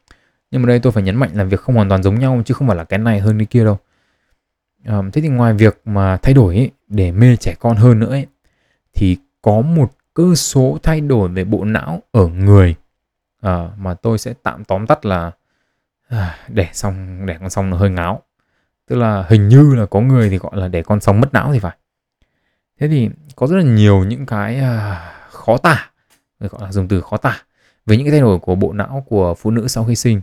Nhưng mà đây tôi phải nhấn mạnh là việc không hoàn toàn giống nhau chứ không phải là cái này hơn cái kia đâu. à, thế thì ngoài việc mà thay đổi ấy, để mê trẻ con hơn nữa ấy, thì có một cơ số thay đổi về bộ não ở người à, mà tôi sẽ tạm tóm tắt là à, để xong để con xong nó hơi ngáo. Tức là hình như là có người thì gọi là để con xong mất não thì phải. Thế thì có rất là nhiều những cái à, khó tả người gọi là dùng từ khó tả về những cái thay đổi của bộ não của phụ nữ sau khi sinh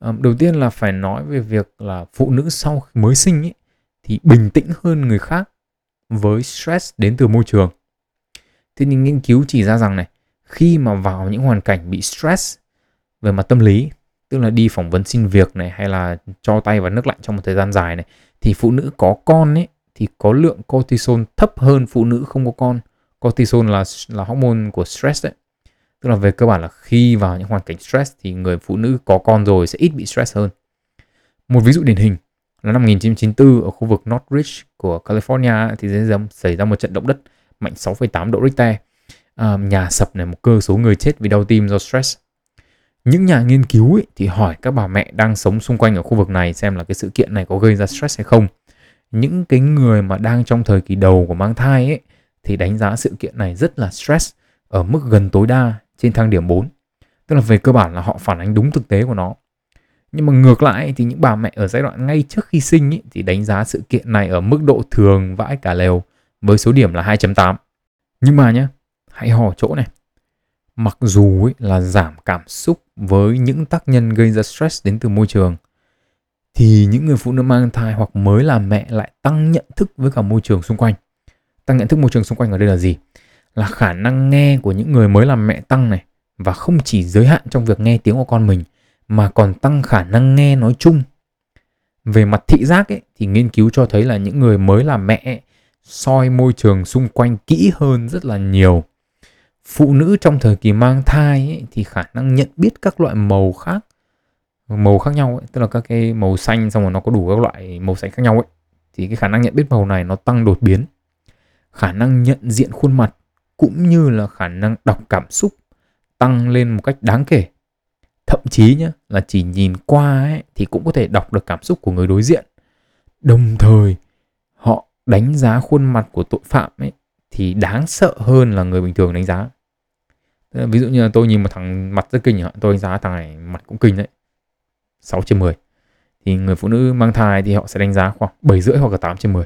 đầu tiên là phải nói về việc là phụ nữ sau mới sinh ấy, thì bình tĩnh hơn người khác với stress đến từ môi trường. Thế nhưng nghiên cứu chỉ ra rằng này khi mà vào những hoàn cảnh bị stress về mặt tâm lý tức là đi phỏng vấn xin việc này hay là cho tay vào nước lạnh trong một thời gian dài này thì phụ nữ có con ấy thì có lượng cortisol thấp hơn phụ nữ không có con. Cortisol là là hormone của stress đấy tức là về cơ bản là khi vào những hoàn cảnh stress thì người phụ nữ có con rồi sẽ ít bị stress hơn. Một ví dụ điển hình là năm 1994 ở khu vực Northridge của California thì xảy ra một trận động đất mạnh 6,8 độ Richter. À, nhà sập này một cơ số người chết vì đau tim do stress. Những nhà nghiên cứu ấy, thì hỏi các bà mẹ đang sống xung quanh ở khu vực này xem là cái sự kiện này có gây ra stress hay không. Những cái người mà đang trong thời kỳ đầu của mang thai ấy thì đánh giá sự kiện này rất là stress ở mức gần tối đa trên thang điểm 4 tức là về cơ bản là họ phản ánh đúng thực tế của nó nhưng mà ngược lại thì những bà mẹ ở giai đoạn ngay trước khi sinh ý, thì đánh giá sự kiện này ở mức độ thường vãi cả lều với số điểm là 2.8. Nhưng mà nhé, hãy hò chỗ này. Mặc dù ấy là giảm cảm xúc với những tác nhân gây ra stress đến từ môi trường thì những người phụ nữ mang thai hoặc mới làm mẹ lại tăng nhận thức với cả môi trường xung quanh. Tăng nhận thức môi trường xung quanh ở đây là gì? Là khả năng nghe của những người mới làm mẹ tăng này và không chỉ giới hạn trong việc nghe tiếng của con mình mà còn tăng khả năng nghe nói chung. Về mặt thị giác ấy, thì nghiên cứu cho thấy là những người mới làm mẹ ấy, soi môi trường xung quanh kỹ hơn rất là nhiều. Phụ nữ trong thời kỳ mang thai ấy, thì khả năng nhận biết các loại màu khác màu khác nhau ấy, tức là các cái màu xanh xong rồi nó có đủ các loại màu xanh khác nhau ấy thì cái khả năng nhận biết màu này nó tăng đột biến. Khả năng nhận diện khuôn mặt cũng như là khả năng đọc cảm xúc tăng lên một cách đáng kể. Thậm chí nhá là chỉ nhìn qua ấy, thì cũng có thể đọc được cảm xúc của người đối diện. Đồng thời họ đánh giá khuôn mặt của tội phạm ấy thì đáng sợ hơn là người bình thường đánh giá. Ví dụ như là tôi nhìn một thằng mặt rất kinh tôi đánh giá thằng này mặt cũng kinh đấy 6 trên 10 thì người phụ nữ mang thai thì họ sẽ đánh giá khoảng 7 rưỡi hoặc là 8 trên 10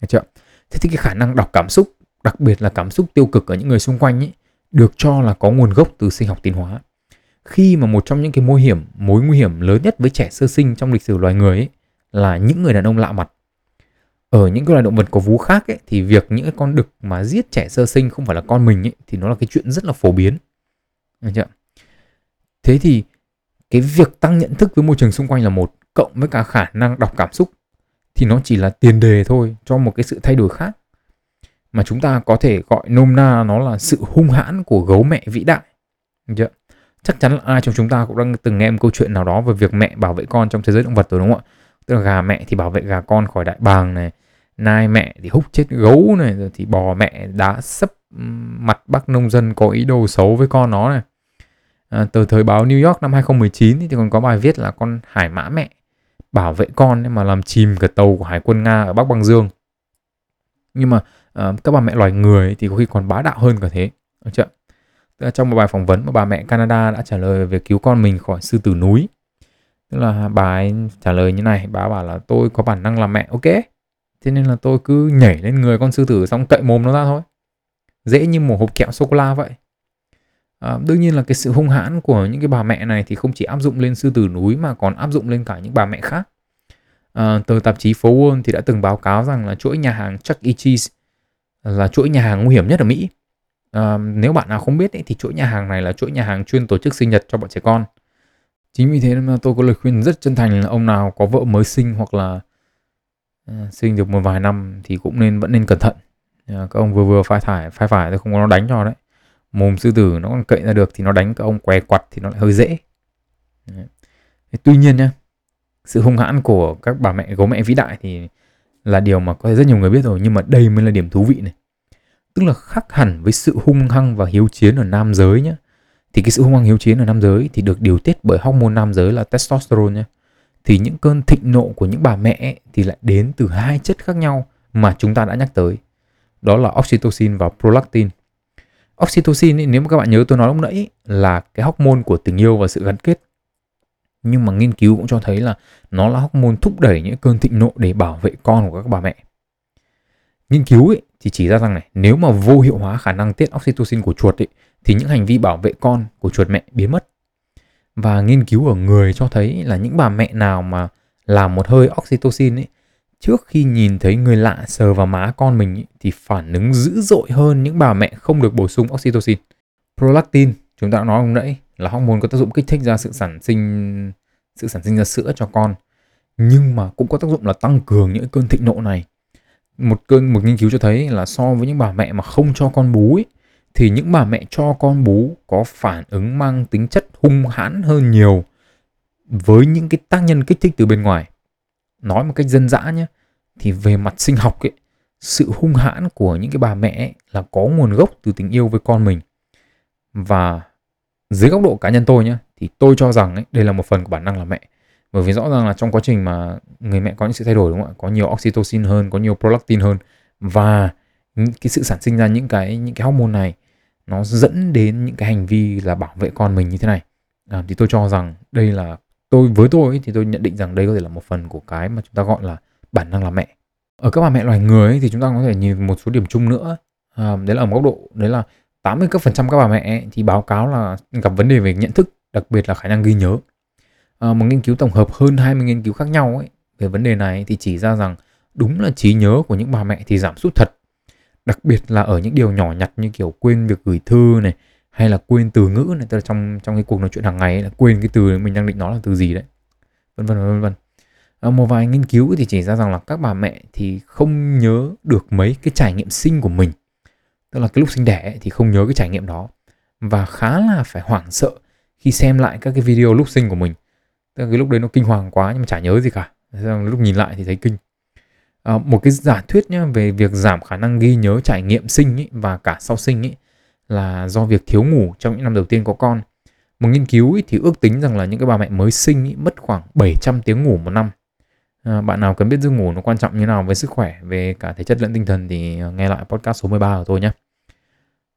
Được chưa? Thế thì cái khả năng đọc cảm xúc đặc biệt là cảm xúc tiêu cực ở những người xung quanh ấy, được cho là có nguồn gốc từ sinh học tiến hóa. Khi mà một trong những cái mối hiểm mối nguy hiểm lớn nhất với trẻ sơ sinh trong lịch sử loài người ấy, là những người đàn ông lạ mặt. Ở những cái loài động vật có vú khác ấy, thì việc những cái con đực mà giết trẻ sơ sinh không phải là con mình ấy, thì nó là cái chuyện rất là phổ biến. Được chưa? thế thì cái việc tăng nhận thức với môi trường xung quanh là một cộng với cả khả năng đọc cảm xúc thì nó chỉ là tiền đề thôi cho một cái sự thay đổi khác mà chúng ta có thể gọi nôm na nó là sự hung hãn của gấu mẹ vĩ đại. Chưa? chắc chắn là ai trong chúng ta cũng đang từng nghe một câu chuyện nào đó về việc mẹ bảo vệ con trong thế giới động vật rồi đúng không ạ? Tức là gà mẹ thì bảo vệ gà con khỏi đại bàng này nai mẹ thì hút chết gấu này rồi thì bò mẹ đá sấp mặt bác nông dân có ý đồ xấu với con nó này. À, từ thời báo New York năm 2019 thì còn có bài viết là con hải mã mẹ bảo vệ con mà làm chìm cả tàu của hải quân Nga ở Bắc Băng Dương. Nhưng mà uh, các bà mẹ loài người thì có khi còn bá đạo hơn cả thế. Được chưa? Tức là trong một bài phỏng vấn mà bà mẹ Canada đã trả lời về cứu con mình khỏi sư tử núi. Tức là bà ấy trả lời như này bà bảo là tôi có bản năng làm mẹ ok. Thế nên là tôi cứ nhảy lên người con sư tử xong cậy mồm nó ra thôi. Dễ như một hộp kẹo sô cô la vậy. À, đương nhiên là cái sự hung hãn của những cái bà mẹ này thì không chỉ áp dụng lên sư tử núi mà còn áp dụng lên cả những bà mẹ khác. À, tờ tạp chí phố Wall thì đã từng báo cáo rằng là chuỗi nhà hàng Chuck E. Cheese là chuỗi nhà hàng nguy hiểm nhất ở Mỹ. À, nếu bạn nào không biết ấy, thì chuỗi nhà hàng này là chuỗi nhà hàng chuyên tổ chức sinh nhật cho bọn trẻ con. Chính vì thế mà tôi có lời khuyên rất chân thành là ông nào có vợ mới sinh hoặc là uh, sinh được một vài năm thì cũng nên vẫn nên cẩn thận. À, các ông vừa vừa phai thải phai phải thì không có nó đánh cho đấy. Mồm sư tử nó còn cậy ra được thì nó đánh các ông què quặt thì nó lại hơi dễ. Đấy. tuy nhiên nhá sự hung hãn của các bà mẹ gấu mẹ vĩ đại thì là điều mà có thể rất nhiều người biết rồi nhưng mà đây mới là điểm thú vị này tức là khác hẳn với sự hung hăng và hiếu chiến ở nam giới nhé thì cái sự hung hăng hiếu chiến ở nam giới thì được điều tiết bởi hormone nam giới là testosterone nhé thì những cơn thịnh nộ của những bà mẹ thì lại đến từ hai chất khác nhau mà chúng ta đã nhắc tới. Đó là oxytocin và prolactin. Oxytocin ấy, nếu mà các bạn nhớ tôi nói lúc nãy là cái hormone của tình yêu và sự gắn kết. Nhưng mà nghiên cứu cũng cho thấy là nó là hormone thúc đẩy những cơn thịnh nộ để bảo vệ con của các bà mẹ. Nghiên cứu ấy, thì chỉ ra rằng này, nếu mà vô hiệu hóa khả năng tiết oxytocin của chuột ấy, thì những hành vi bảo vệ con của chuột mẹ biến mất. Và nghiên cứu ở người cho thấy là những bà mẹ nào mà làm một hơi oxytocin ấy, trước khi nhìn thấy người lạ sờ vào má con mình ấy, thì phản ứng dữ dội hơn những bà mẹ không được bổ sung oxytocin. Prolactin, chúng ta đã nói hôm nãy là hormone có tác dụng kích thích ra sự sản sinh sự sản sinh ra sữa cho con. Nhưng mà cũng có tác dụng là tăng cường những cơn thịnh nộ này. Một cơn một nghiên cứu cho thấy là so với những bà mẹ mà không cho con bú ấy, thì những bà mẹ cho con bú có phản ứng mang tính chất hung hãn hơn nhiều với những cái tác nhân kích thích từ bên ngoài. Nói một cách dân dã nhé thì về mặt sinh học ấy sự hung hãn của những cái bà mẹ ấy là có nguồn gốc từ tình yêu với con mình. Và dưới góc độ cá nhân tôi nhé thì tôi cho rằng ấy, đây là một phần của bản năng làm mẹ. Bởi vì rõ ràng là trong quá trình mà người mẹ có những sự thay đổi đúng không ạ? Có nhiều oxytocin hơn có nhiều prolactin hơn. Và cái sự sản sinh ra những cái những cái hormone này nó dẫn đến những cái hành vi là bảo vệ con mình như thế này. À, thì tôi cho rằng đây là tôi với tôi ấy, thì tôi nhận định rằng đây có thể là một phần của cái mà chúng ta gọi là bản năng làm mẹ. Ở các bà mẹ loài người ấy, thì chúng ta có thể nhìn một số điểm chung nữa. À, đấy là ở góc độ đấy là 80 các phần trăm các bà mẹ thì báo cáo là gặp vấn đề về nhận thức đặc biệt là khả năng ghi nhớ. À, một nghiên cứu tổng hợp hơn 20 nghiên cứu khác nhau ấy về vấn đề này thì chỉ ra rằng đúng là trí nhớ của những bà mẹ thì giảm sút thật. Đặc biệt là ở những điều nhỏ nhặt như kiểu quên việc gửi thư này hay là quên từ ngữ này tức là trong trong cái cuộc nói chuyện hàng ngày ấy, là quên cái từ mình đang định nói là từ gì đấy. Vân vân vân vân. À, một vài nghiên cứu thì chỉ ra rằng là các bà mẹ thì không nhớ được mấy cái trải nghiệm sinh của mình tức là cái lúc sinh đẻ ấy, thì không nhớ cái trải nghiệm đó. Và khá là phải hoảng sợ khi xem lại các cái video lúc sinh của mình. Tức là cái lúc đấy nó kinh hoàng quá nhưng mà chả nhớ gì cả. Lúc nhìn lại thì thấy kinh. À, một cái giả thuyết nhá về việc giảm khả năng ghi nhớ trải nghiệm sinh ý, và cả sau sinh ý, là do việc thiếu ngủ trong những năm đầu tiên có con. Một nghiên cứu ý, thì ước tính rằng là những cái bà mẹ mới sinh ý, mất khoảng 700 tiếng ngủ một năm. À, bạn nào cần biết giấc ngủ nó quan trọng như nào với sức khỏe về cả thể chất lẫn tinh thần thì à, nghe lại podcast số 13 của tôi nhé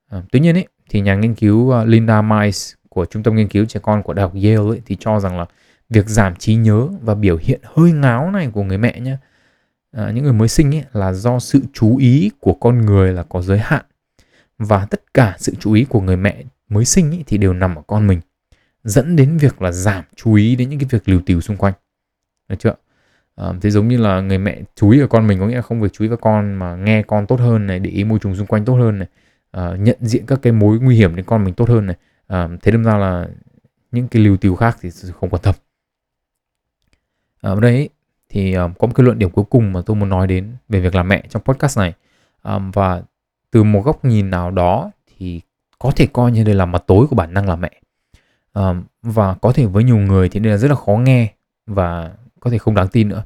à, tuy nhiên ý, thì nhà nghiên cứu ờ, Linda Mice của trung tâm nghiên cứu trẻ con của đại học Yale ấy, thì cho rằng là việc giảm trí nhớ và biểu hiện hơi ngáo này của người mẹ nhé à, ờ, những người mới sinh ấy là do sự chú ý của con người là có giới hạn. Và tất cả sự chú ý của người mẹ mới sinh ấy thì đều nằm ở con mình dẫn đến việc là giảm chú ý đến những cái việc liều tiều xung quanh. Được chưa? À, thế giống như là người mẹ chú ý vào con mình có nghĩa là không việc chú ý vào con mà nghe con tốt hơn này để ý môi trường xung quanh tốt hơn này. Ờ, nhận diện các cái mối nguy hiểm đến con mình tốt hơn này. Uh, thế đâm ra là những cái lưu tiêu khác thì không quan tâm. Ờ, Ở đây thì um, có một cái luận điểm cuối cùng mà tôi muốn nói đến về việc làm mẹ trong podcast này. Um, và từ một góc nhìn nào đó thì có thể coi như đây là mặt tối của bản năng làm mẹ. Um, và có thể với nhiều người thì đây là rất là khó nghe và có thể không đáng tin nữa.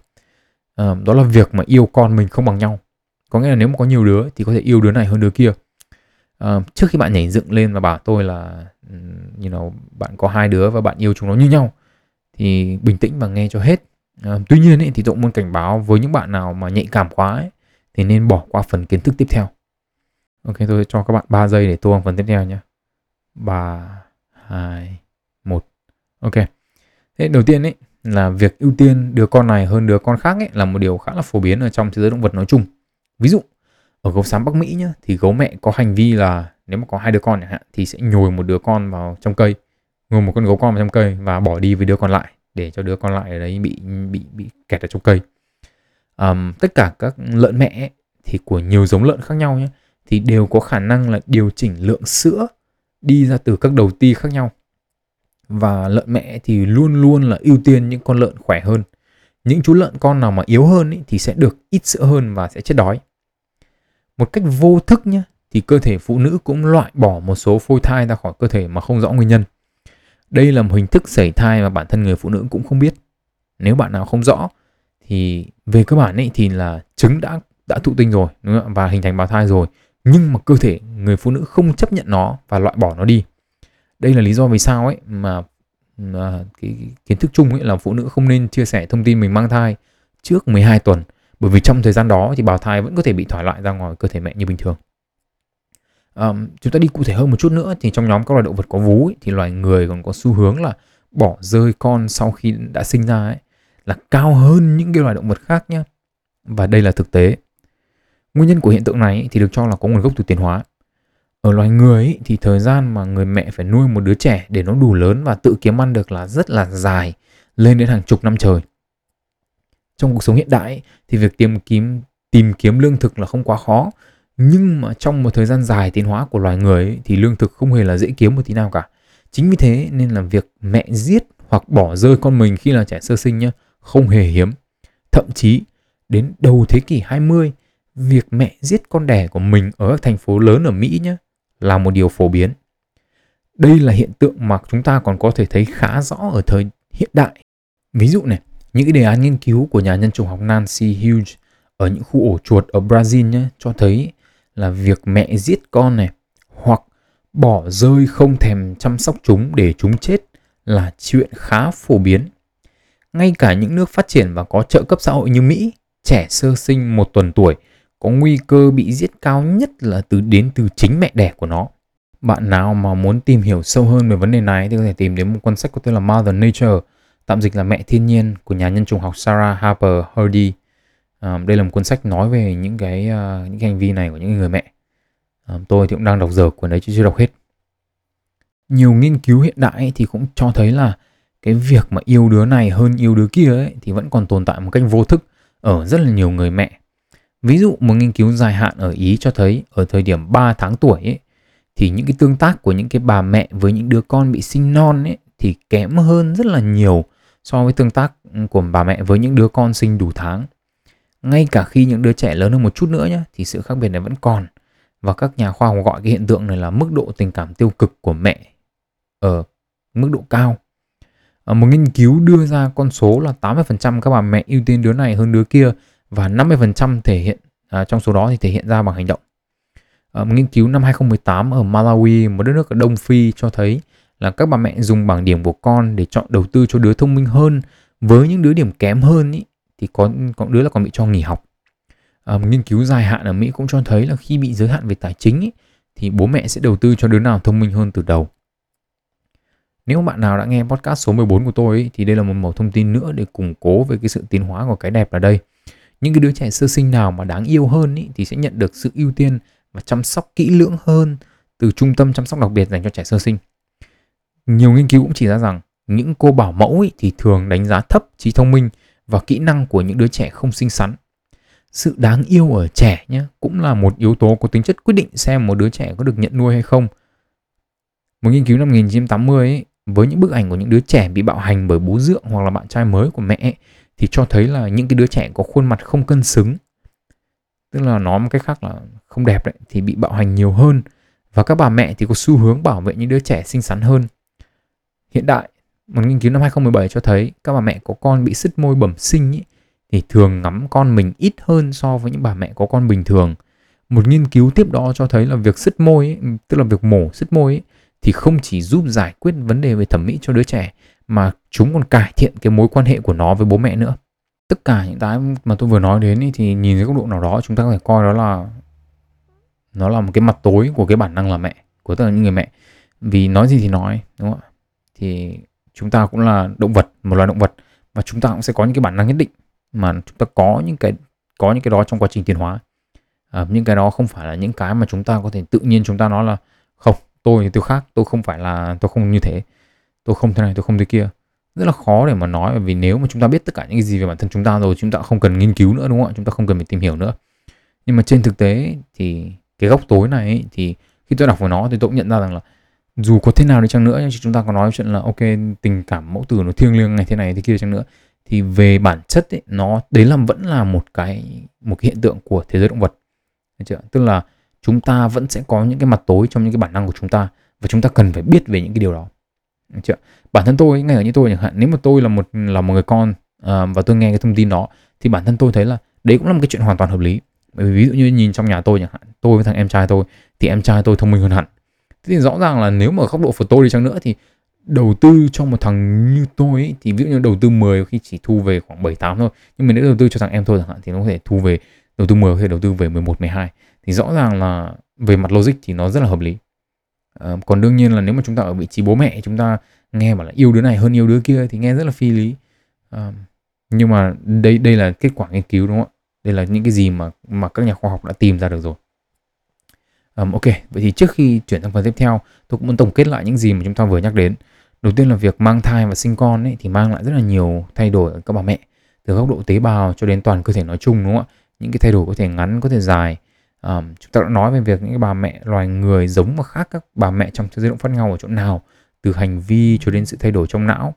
Um, đó là việc mà yêu con mình không bằng nhau. Có nghĩa là nếu mà có nhiều đứa thì có thể yêu đứa này hơn đứa kia uh, trước khi bạn nhảy dựng lên và bảo tôi là ừ, you know bạn có hai đứa và bạn yêu chúng nó như nhau thì bình tĩnh và nghe cho hết uh, tuy nhiên ấy, thì tôi cũng muốn cảnh báo với những bạn nào mà nhạy cảm quá ấy, thì nên bỏ qua phần kiến thức tiếp theo. Ok, tôi cho các bạn 3 giây để tua phần tiếp theo nhé. 3, 2, 1. Ok. Thế đầu tiên ấy là việc ưu tiên đứa con này hơn đứa con khác ấy là một điều khá là phổ biến ở trong thế giới động vật nói chung. Ví dụ, ở gấu xám Bắc Mỹ nhá, thì gấu mẹ có hành vi là nếu mà có hai đứa con chẳng hạn thì sẽ nhồi một đứa con vào trong cây, nhồi một con gấu con vào trong cây và bỏ đi với đứa còn lại để cho đứa con lại ở đấy bị bị bị kẹt ở trong cây. Um, tất cả các lợn mẹ ấy, thì của nhiều giống lợn khác nhau nhé thì đều có khả năng là điều chỉnh lượng sữa đi ra từ các đầu ti khác nhau. Và lợn mẹ thì luôn luôn là ưu tiên những con lợn khỏe hơn. Những chú lợn con nào mà yếu hơn ý, thì sẽ được ít sữa hơn và sẽ chết đói một cách vô thức nhé thì cơ thể phụ nữ cũng loại bỏ một số phôi thai ra khỏi cơ thể mà không rõ nguyên nhân đây là một hình thức sẩy thai mà bản thân người phụ nữ cũng không biết. Nếu bạn nào không rõ, thì về cơ bản ấy thì là trứng đã đã thụ tinh rồi, đúng không? và hình thành bào thai rồi nhưng mà cơ thể người phụ nữ không chấp nhận nó và loại bỏ nó đi. Đây là lý do vì sao ấy mà mà cái kiến thức chung ấy là phụ nữ không nên chia sẻ thông tin mình mang thai trước 12 tuần bởi vì trong thời gian đó thì bào thai vẫn có thể bị thải loại ra ngoài cơ thể mẹ như bình thường. Um, chúng ta đi cụ thể hơn một chút nữa thì trong nhóm các loài động vật có vú ấy, thì loài người còn có xu hướng là bỏ rơi con sau khi đã sinh ra ấy là cao hơn những cái loài động vật khác nhé và đây là thực tế. Nguyên nhân của hiện tượng này thì được cho là có nguồn gốc từ tiến hóa. Ở loài người ấy, thì thời gian mà người mẹ phải nuôi một đứa trẻ để nó đủ lớn và tự kiếm ăn được là rất là dài lên đến hàng chục năm trời trong cuộc sống hiện đại ấy, thì việc tìm kiếm tìm kiếm lương thực là không quá khó nhưng mà trong một thời gian dài tiến hóa của loài người ấy, thì lương thực không hề là dễ kiếm một tí nào cả chính vì thế nên là việc mẹ giết hoặc bỏ rơi con mình khi là trẻ sơ sinh nhá không hề hiếm thậm chí đến đầu thế kỷ 20 việc mẹ giết con đẻ của mình ở các thành phố lớn ở Mỹ nhé là một điều phổ biến. Đây là hiện tượng mà chúng ta còn có thể thấy khá rõ ở thời hiện đại. Ví dụ này, những cái đề án nghiên cứu của nhà nhân chủng học Nancy Hughes ở những khu ổ chuột ở Brazil nhé, cho thấy là việc mẹ giết con này hoặc bỏ rơi không thèm chăm sóc chúng để chúng chết là chuyện khá phổ biến. Ngay cả những nước phát triển và có trợ cấp xã hội như Mỹ, trẻ sơ sinh một tuần tuổi có nguy cơ bị giết cao nhất là từ đến từ chính mẹ đẻ của nó. Bạn nào mà muốn tìm hiểu sâu hơn về vấn đề này thì có thể tìm đến một cuốn sách có tên là Mother Nature, tạm dịch là Mẹ Thiên Nhiên của nhà nhân chủng học Sarah Harper Hardy. À, đây là một cuốn sách nói về những cái uh, những cái hành vi này của những người mẹ. À, tôi thì cũng đang đọc dở cuốn đấy chứ chưa đọc hết. Nhiều nghiên cứu hiện đại thì cũng cho thấy là cái việc mà yêu đứa này hơn yêu đứa kia ấy thì vẫn còn tồn tại một cách vô thức ở rất là nhiều người mẹ Ví dụ một nghiên cứu dài hạn ở Ý cho thấy ở thời điểm 3 tháng tuổi ấy, thì những cái tương tác của những cái bà mẹ với những đứa con bị sinh non ấy thì kém hơn rất là nhiều so với tương tác của bà mẹ với những đứa con sinh đủ tháng. Ngay cả khi những đứa trẻ lớn hơn một chút nữa nhé thì sự khác biệt này vẫn còn và các nhà khoa học gọi cái hiện tượng này là mức độ tình cảm tiêu cực của mẹ ở mức độ cao. À, một nghiên cứu đưa ra con số là 80% các bà mẹ ưu tiên đứa này hơn đứa kia và 50% thể hiện à, trong số đó thì thể hiện ra bằng hành động. À, một nghiên cứu năm 2018 ở Malawi, một đất nước ở Đông Phi cho thấy là các bà mẹ dùng bảng điểm của con để chọn đầu tư cho đứa thông minh hơn với những đứa điểm kém hơn ý, thì có có đứa là còn bị cho nghỉ học. À, một nghiên cứu dài hạn ở Mỹ cũng cho thấy là khi bị giới hạn về tài chính ý, thì bố mẹ sẽ đầu tư cho đứa nào thông minh hơn từ đầu. Nếu bạn nào đã nghe podcast số 14 của tôi ý, thì đây là một mẩu thông tin nữa để củng cố về cái sự tiến hóa của cái đẹp ở đây những cái đứa trẻ sơ sinh nào mà đáng yêu hơn ý, thì sẽ nhận được sự ưu tiên và chăm sóc kỹ lưỡng hơn từ trung tâm chăm sóc đặc biệt dành cho trẻ sơ sinh. Nhiều nghiên cứu cũng chỉ ra rằng những cô bảo mẫu ấy thì thường đánh giá thấp trí thông minh và kỹ năng của những đứa trẻ không xinh xắn. Sự đáng yêu ở trẻ nhé cũng là một yếu tố có tính chất quyết định xem một đứa trẻ có được nhận nuôi hay không. Một nghiên cứu năm 1980 ấy, với những bức ảnh của những đứa trẻ bị bạo hành bởi bố dượng hoặc là bạn trai mới của mẹ ấy, thì cho thấy là những cái đứa trẻ có khuôn mặt không cân xứng tức là nói một cách khác là không đẹp đấy thì bị bạo hành nhiều hơn và các bà mẹ thì có xu hướng bảo vệ những đứa trẻ xinh xắn hơn hiện đại một nghiên cứu năm 2017 cho thấy các bà mẹ có con bị sứt môi bẩm sinh ý, thì thường ngắm con mình ít hơn so với những bà mẹ có con bình thường. Một nghiên cứu tiếp đó cho thấy là việc sứt môi ý, tức là việc mổ sứt môi ý, thì không chỉ giúp giải quyết vấn đề về thẩm mỹ cho đứa trẻ mà chúng còn cải thiện cái mối quan hệ của nó với bố mẹ nữa. Tất cả những cái mà tôi vừa nói đến ý, thì nhìn dưới góc độ nào đó chúng ta có thể coi đó là nó là một cái mặt tối của cái bản năng là mẹ của tất cả những người mẹ. Vì nói gì thì nói đúng không ạ? Thì chúng ta cũng là động vật một loài động vật. Và chúng ta cũng sẽ có những cái bản năng nhất định mà chúng ta có những cái có những cái đó trong quá trình tiến hóa. À, những cái đó không phải là những cái mà chúng ta có thể tự nhiên chúng ta nói là không tôi thì tôi khác tôi không phải là tôi không như thế. Tôi không thế này tôi không thế kia. Rất là khó để mà nói bởi vì nếu mà chúng ta biết tất cả những cái gì về bản thân chúng ta rồi chúng ta không cần nghiên cứu nữa đúng không ạ? Chúng ta không cần phải tìm hiểu nữa. Nhưng mà trên thực tế thì cái góc tối này ấy, thì khi tôi đọc vào nó thì tôi cũng nhận ra rằng là dù có thế nào đi chăng nữa chúng ta có nói chuyện là ok tình cảm mẫu tử nó thiêng liêng này thế này thế kia chăng nữa. Thì về bản chất ấy, nó đấy là vẫn là một cái một cái hiện tượng của thế giới động vật. Được chưa? tức là chúng ta vẫn sẽ có những cái mặt tối trong những cái bản năng của chúng ta và chúng ta cần phải biết về những cái điều đó. Chưa? bản thân tôi ngay ở như tôi chẳng hạn nếu mà tôi là một là một người con uh, và tôi nghe cái thông tin đó thì bản thân tôi thấy là đấy cũng là một cái chuyện hoàn toàn hợp lý. Bởi vì ví dụ như nhìn trong nhà tôi chẳng hạn tôi với thằng em trai tôi thì em trai tôi thông minh hơn hẳn thế thì rõ ràng là nếu mà góc độ của tôi đi chăng nữa thì đầu tư cho một thằng như tôi ấy, thì ví dụ như đầu tư 10 khi chỉ thu về khoảng 7 8 thôi. Nhưng mà nếu đầu tư cho thằng em thôi chẳng hạn thì nó có thể thu về đầu tư 10 có thể đầu tư về 11 12. Thì rõ ràng là về mặt logic thì nó rất là hợp lý. À, còn đương nhiên là nếu mà chúng ta ở vị trí bố mẹ chúng ta nghe bảo là yêu đứa này hơn yêu đứa kia thì nghe rất là phi lý. À, nhưng mà đây đây là kết quả nghiên cứu đúng không ạ? Đây là những cái gì mà mà các nhà khoa học đã tìm ra được rồi. Um, ok, vậy thì trước khi chuyển sang phần tiếp theo, tôi cũng muốn tổng kết lại những gì mà chúng ta vừa nhắc đến. Đầu tiên là việc mang thai và sinh con ấy, thì mang lại rất là nhiều thay đổi ở các bà mẹ, từ góc độ tế bào cho đến toàn cơ thể nói chung đúng không ạ? Những cái thay đổi có thể ngắn, có thể dài. Um, chúng ta đã nói về việc những cái bà mẹ loài người giống và khác các bà mẹ trong giai đoạn phát ngao ở chỗ nào, từ hành vi cho đến sự thay đổi trong não.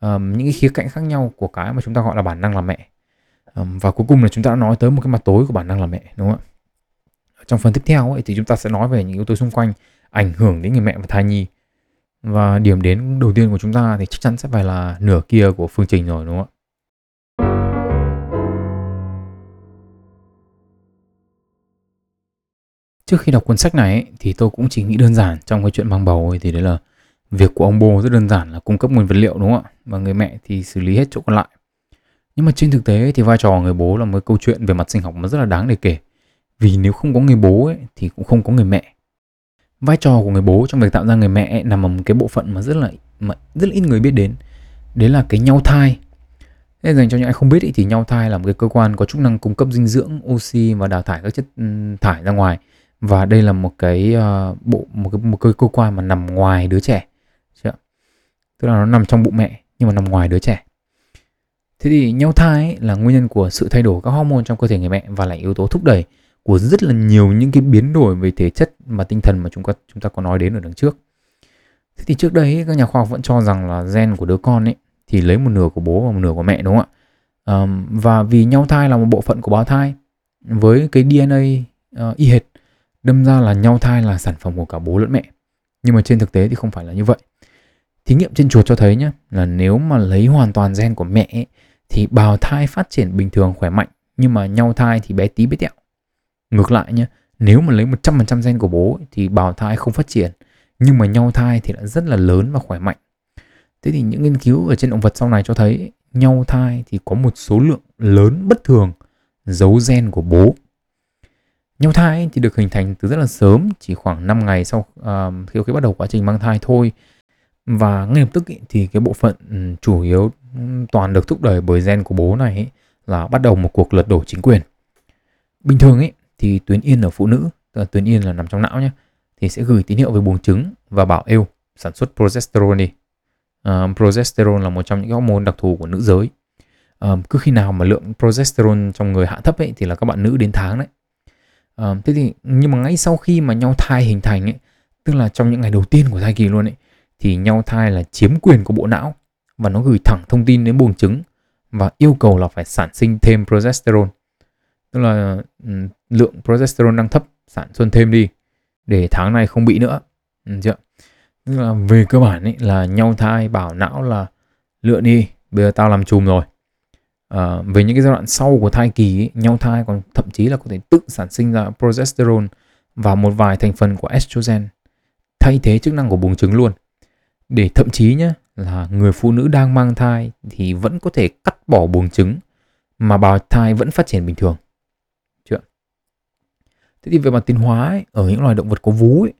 Um, những cái khía cạnh khác nhau của cái mà chúng ta gọi là bản năng làm mẹ. Um, và cuối cùng là chúng ta đã nói tới một cái mặt tối của bản năng làm mẹ đúng không ạ? Trong phần tiếp theo ấy, thì chúng ta sẽ nói về những yếu tố xung quanh ảnh hưởng đến người mẹ và thai nhi. Và điểm đến đầu tiên của chúng ta thì chắc chắn sẽ phải là nửa kia của phương trình rồi đúng không ạ? Trước khi đọc cuốn sách này ấy, thì tôi cũng chỉ nghĩ đơn giản trong cái chuyện mang bầu ấy, thì đấy là việc của ông bố rất đơn giản là cung cấp nguồn vật liệu đúng không ạ? Và người mẹ thì xử lý hết chỗ còn lại. Nhưng mà trên thực tế thì vai trò của người bố là một câu chuyện về mặt sinh học nó rất là đáng để kể vì nếu không có người bố ấy, thì cũng không có người mẹ vai trò của người bố trong việc tạo ra người mẹ ấy, nằm ở một cái bộ phận mà rất là mà rất là ít người biết đến đấy là cái nhau thai Thế dành cho những ai không biết ý, thì nhau thai là một cái cơ quan có chức năng cung cấp dinh dưỡng, oxy và đào thải các chất thải ra ngoài. Và đây là một cái uh, bộ một cái một cái cơ quan mà nằm ngoài đứa trẻ. Chưa? Tức là nó nằm trong bụng mẹ nhưng mà nằm ngoài đứa trẻ. Thế thì nhau thai ấy là nguyên nhân của sự thay đổi các hormone trong cơ thể người mẹ và là yếu tố thúc đẩy của rất là nhiều những cái biến đổi về thể chất và tinh thần mà chúng ta chúng ta có nói đến ở đằng trước. Thế thì trước đây các nhà khoa học vẫn cho rằng là gen của đứa con ấy thì lấy một nửa của bố và một nửa của mẹ đúng không ạ? Um, và vì nhau thai là một bộ phận của bào thai với cái DNA uh, ờ, y hệt đâm ra là nhau thai là sản phẩm của cả bố lẫn mẹ. Nhưng mà trên thực tế thì không phải là như vậy. Thí nghiệm trên chuột cho thấy nhé là nếu mà lấy hoàn toàn gen của mẹ ấy, thì bào thai phát triển bình thường khỏe mạnh nhưng mà nhau thai thì bé tí bé tẹo Ngược lại nhé, nếu mà lấy 100% gen của bố thì bào thai không phát triển, nhưng mà nhau thai thì lại rất là lớn và khỏe mạnh. Thế thì những nghiên cứu ở trên động vật sau này cho thấy nhau thai thì có một số lượng lớn bất thường giấu gen của bố. Nhau thai thì được hình thành từ rất là sớm, chỉ khoảng 5 ngày sau uh, khi, bắt đầu quá trình mang thai thôi. Và ngay lập tức ý, thì cái bộ phận ừ, chủ yếu ừ, toàn được thúc đẩy bởi gen của bố này ý, là bắt đầu một cuộc lật đổ chính quyền. Bình thường ấy thì tuyến yên ở phụ nữ, tức là tuyến yên là nằm trong não nhé, thì sẽ gửi tín hiệu về buồng trứng và bảo yêu sản xuất progesterone đi. Uh, progesterone là một trong những hormone đặc thù của nữ giới. Uh, cứ khi nào mà lượng progesterone trong người hạ thấp ấy thì là các bạn nữ đến tháng đấy. Uh, thế thì nhưng mà ngay sau khi mà nhau thai hình thành ấy, tức là trong những ngày đầu tiên của thai kỳ luôn ấy, thì nhau thai là chiếm quyền của bộ não và nó gửi thẳng thông tin đến buồng trứng và yêu cầu là phải sản sinh thêm progesterone tức là ừ, lượng progesterone đang thấp sản xuất thêm đi để tháng này không bị nữa. Ừ, chưa? Tức là về cơ bản ấy là nhau thai bảo não là lựa đi bây giờ tao làm chùm rồi. À, về những cái giai đoạn sau của thai kỳ ấy, nhau thai còn thậm chí là có thể tự sản sinh ra progesterone và một vài thành phần của estrogen thay thế chức năng của buồng trứng luôn. Để thậm chí nhé là người phụ nữ đang mang thai thì vẫn có thể cắt bỏ buồng trứng mà bào thai vẫn phát triển bình thường thế thì về mặt tiến hóa ấy, ở những loài động vật có vú ấy,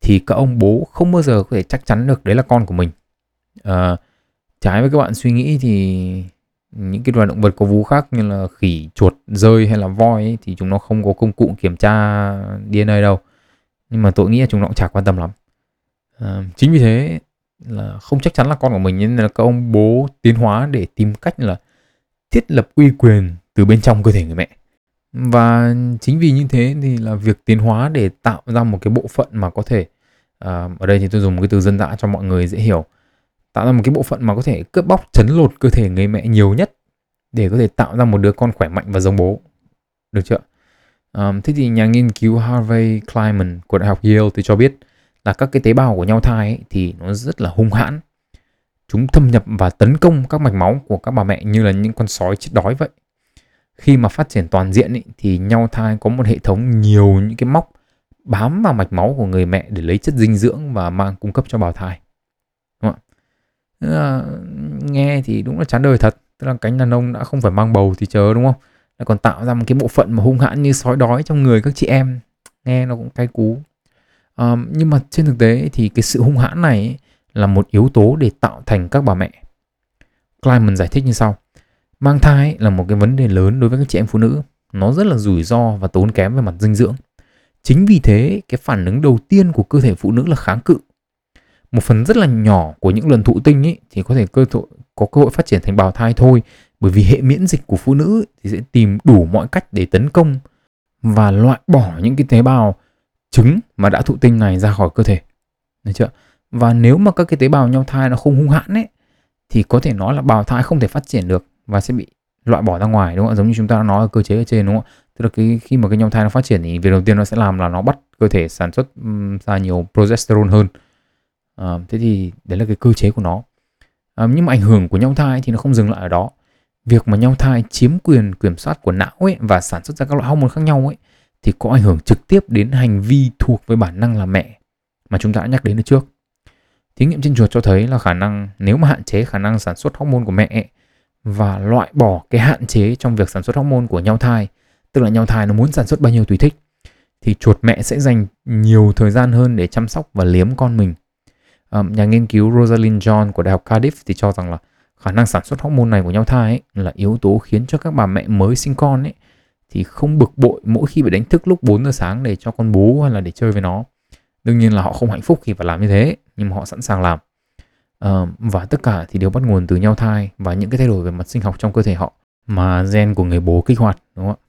thì các ông bố không bao giờ có thể chắc chắn được đấy là con của mình. À, trái với các bạn suy nghĩ thì những cái loài động vật có vú khác như là khỉ chuột rơi hay là voi ấy, thì chúng nó không có công cụ kiểm tra DNA đâu. Nhưng mà tôi nghĩ là chúng nó cũng chả quan tâm lắm. À, chính vì thế là không chắc chắn là con của mình nên là các ông bố tiến hóa để tìm cách là thiết lập uy quyền từ bên trong cơ thể người mẹ và chính vì như thế thì là việc tiến hóa để tạo ra một cái bộ phận mà có thể uh, ở đây thì tôi dùng một cái từ dân dã cho mọi người dễ hiểu. Tạo ra một cái bộ phận mà có thể cướp bóc chấn lột cơ thể người mẹ nhiều nhất để có thể tạo ra một đứa con khỏe mạnh và giống bố. Được chưa? Um, thế thì nhà nghiên cứu Harvey Kleinman của đại học Yale thì cho biết là các cái tế bào của nhau thai ấy, thì nó rất là hung hãn. Chúng thâm nhập và tấn công các mạch máu của các bà mẹ như là những con sói chết đói vậy khi mà phát triển toàn diện ý, thì nhau thai có một hệ thống nhiều những cái móc bám vào mạch máu của người mẹ để lấy chất dinh dưỡng và mang cung cấp cho bào thai. Đúng không? nghe thì đúng là chán đời thật. Tức là cánh đàn ông đã không phải mang bầu thì chờ đúng không? Lại còn tạo ra một cái bộ phận mà hung hãn như sói đói trong người các chị em. Nghe nó cũng cay cú. À, nhưng mà trên thực tế thì cái sự hung hãn này là một yếu tố để tạo thành các bà mẹ. Kleiman giải thích như sau mang thai là một cái vấn đề lớn đối với các chị em phụ nữ. Nó rất là rủi ro và tốn kém về mặt dinh dưỡng. Chính vì thế, cái phản ứng đầu tiên của cơ thể phụ nữ là kháng cự. Một phần rất là nhỏ của những lần thụ tinh ấy thì có thể cơ hội có cơ hội phát triển thành bào thai thôi. Bởi vì hệ miễn dịch của phụ nữ thì sẽ tìm đủ mọi cách để tấn công và loại bỏ những cái tế bào trứng mà đã thụ tinh này ra khỏi cơ thể. Được chưa? Và nếu mà các cái tế bào nhau thai nó không hung hãn ấy, thì có thể nói là bào thai không thể phát triển được và sẽ bị loại bỏ ra ngoài đúng không ạ? Giống như chúng ta đã nói ở cơ chế ở trên đúng không ạ? Tức là cái khi mà cái nhau thai nó phát triển thì việc đầu tiên nó sẽ làm là nó bắt cơ thể sản xuất ra nhiều progesterone hơn. À, thế thì đấy là cái cơ chế của nó. À, nhưng mà ảnh hưởng của nhau thai thì nó không dừng lại ở đó. Việc mà nhau thai chiếm quyền kiểm soát của não ấy và sản xuất ra các loại hormone khác nhau ấy thì có ảnh hưởng trực tiếp đến hành vi thuộc với bản năng là mẹ mà chúng ta đã nhắc đến ở trước. Thí nghiệm trên chuột cho thấy là khả năng nếu mà hạn chế khả năng sản xuất hormone của mẹ ấy, và loại bỏ cái hạn chế trong việc sản xuất hormone của nhau thai, tức là nhau thai nó muốn sản xuất bao nhiêu tùy thích, thì chuột mẹ sẽ dành nhiều thời gian hơn để chăm sóc và liếm con mình. Um, nhà nghiên cứu Rosalind John của Đại học Cardiff thì cho rằng là khả năng sản xuất hormone này của nhau thai ấy, là yếu tố khiến cho các bà mẹ mới sinh con ấy thì không bực bội mỗi khi bị đánh thức lúc 4 giờ sáng để cho con bú hay là để chơi với nó. Đương nhiên là họ không hạnh phúc khi phải làm như thế, nhưng mà họ sẵn sàng làm. Uh, và tất cả thì đều bắt nguồn từ nhau thai và những cái thay đổi về mặt sinh học trong cơ thể họ mà gen của người bố kích hoạt đúng không ạ?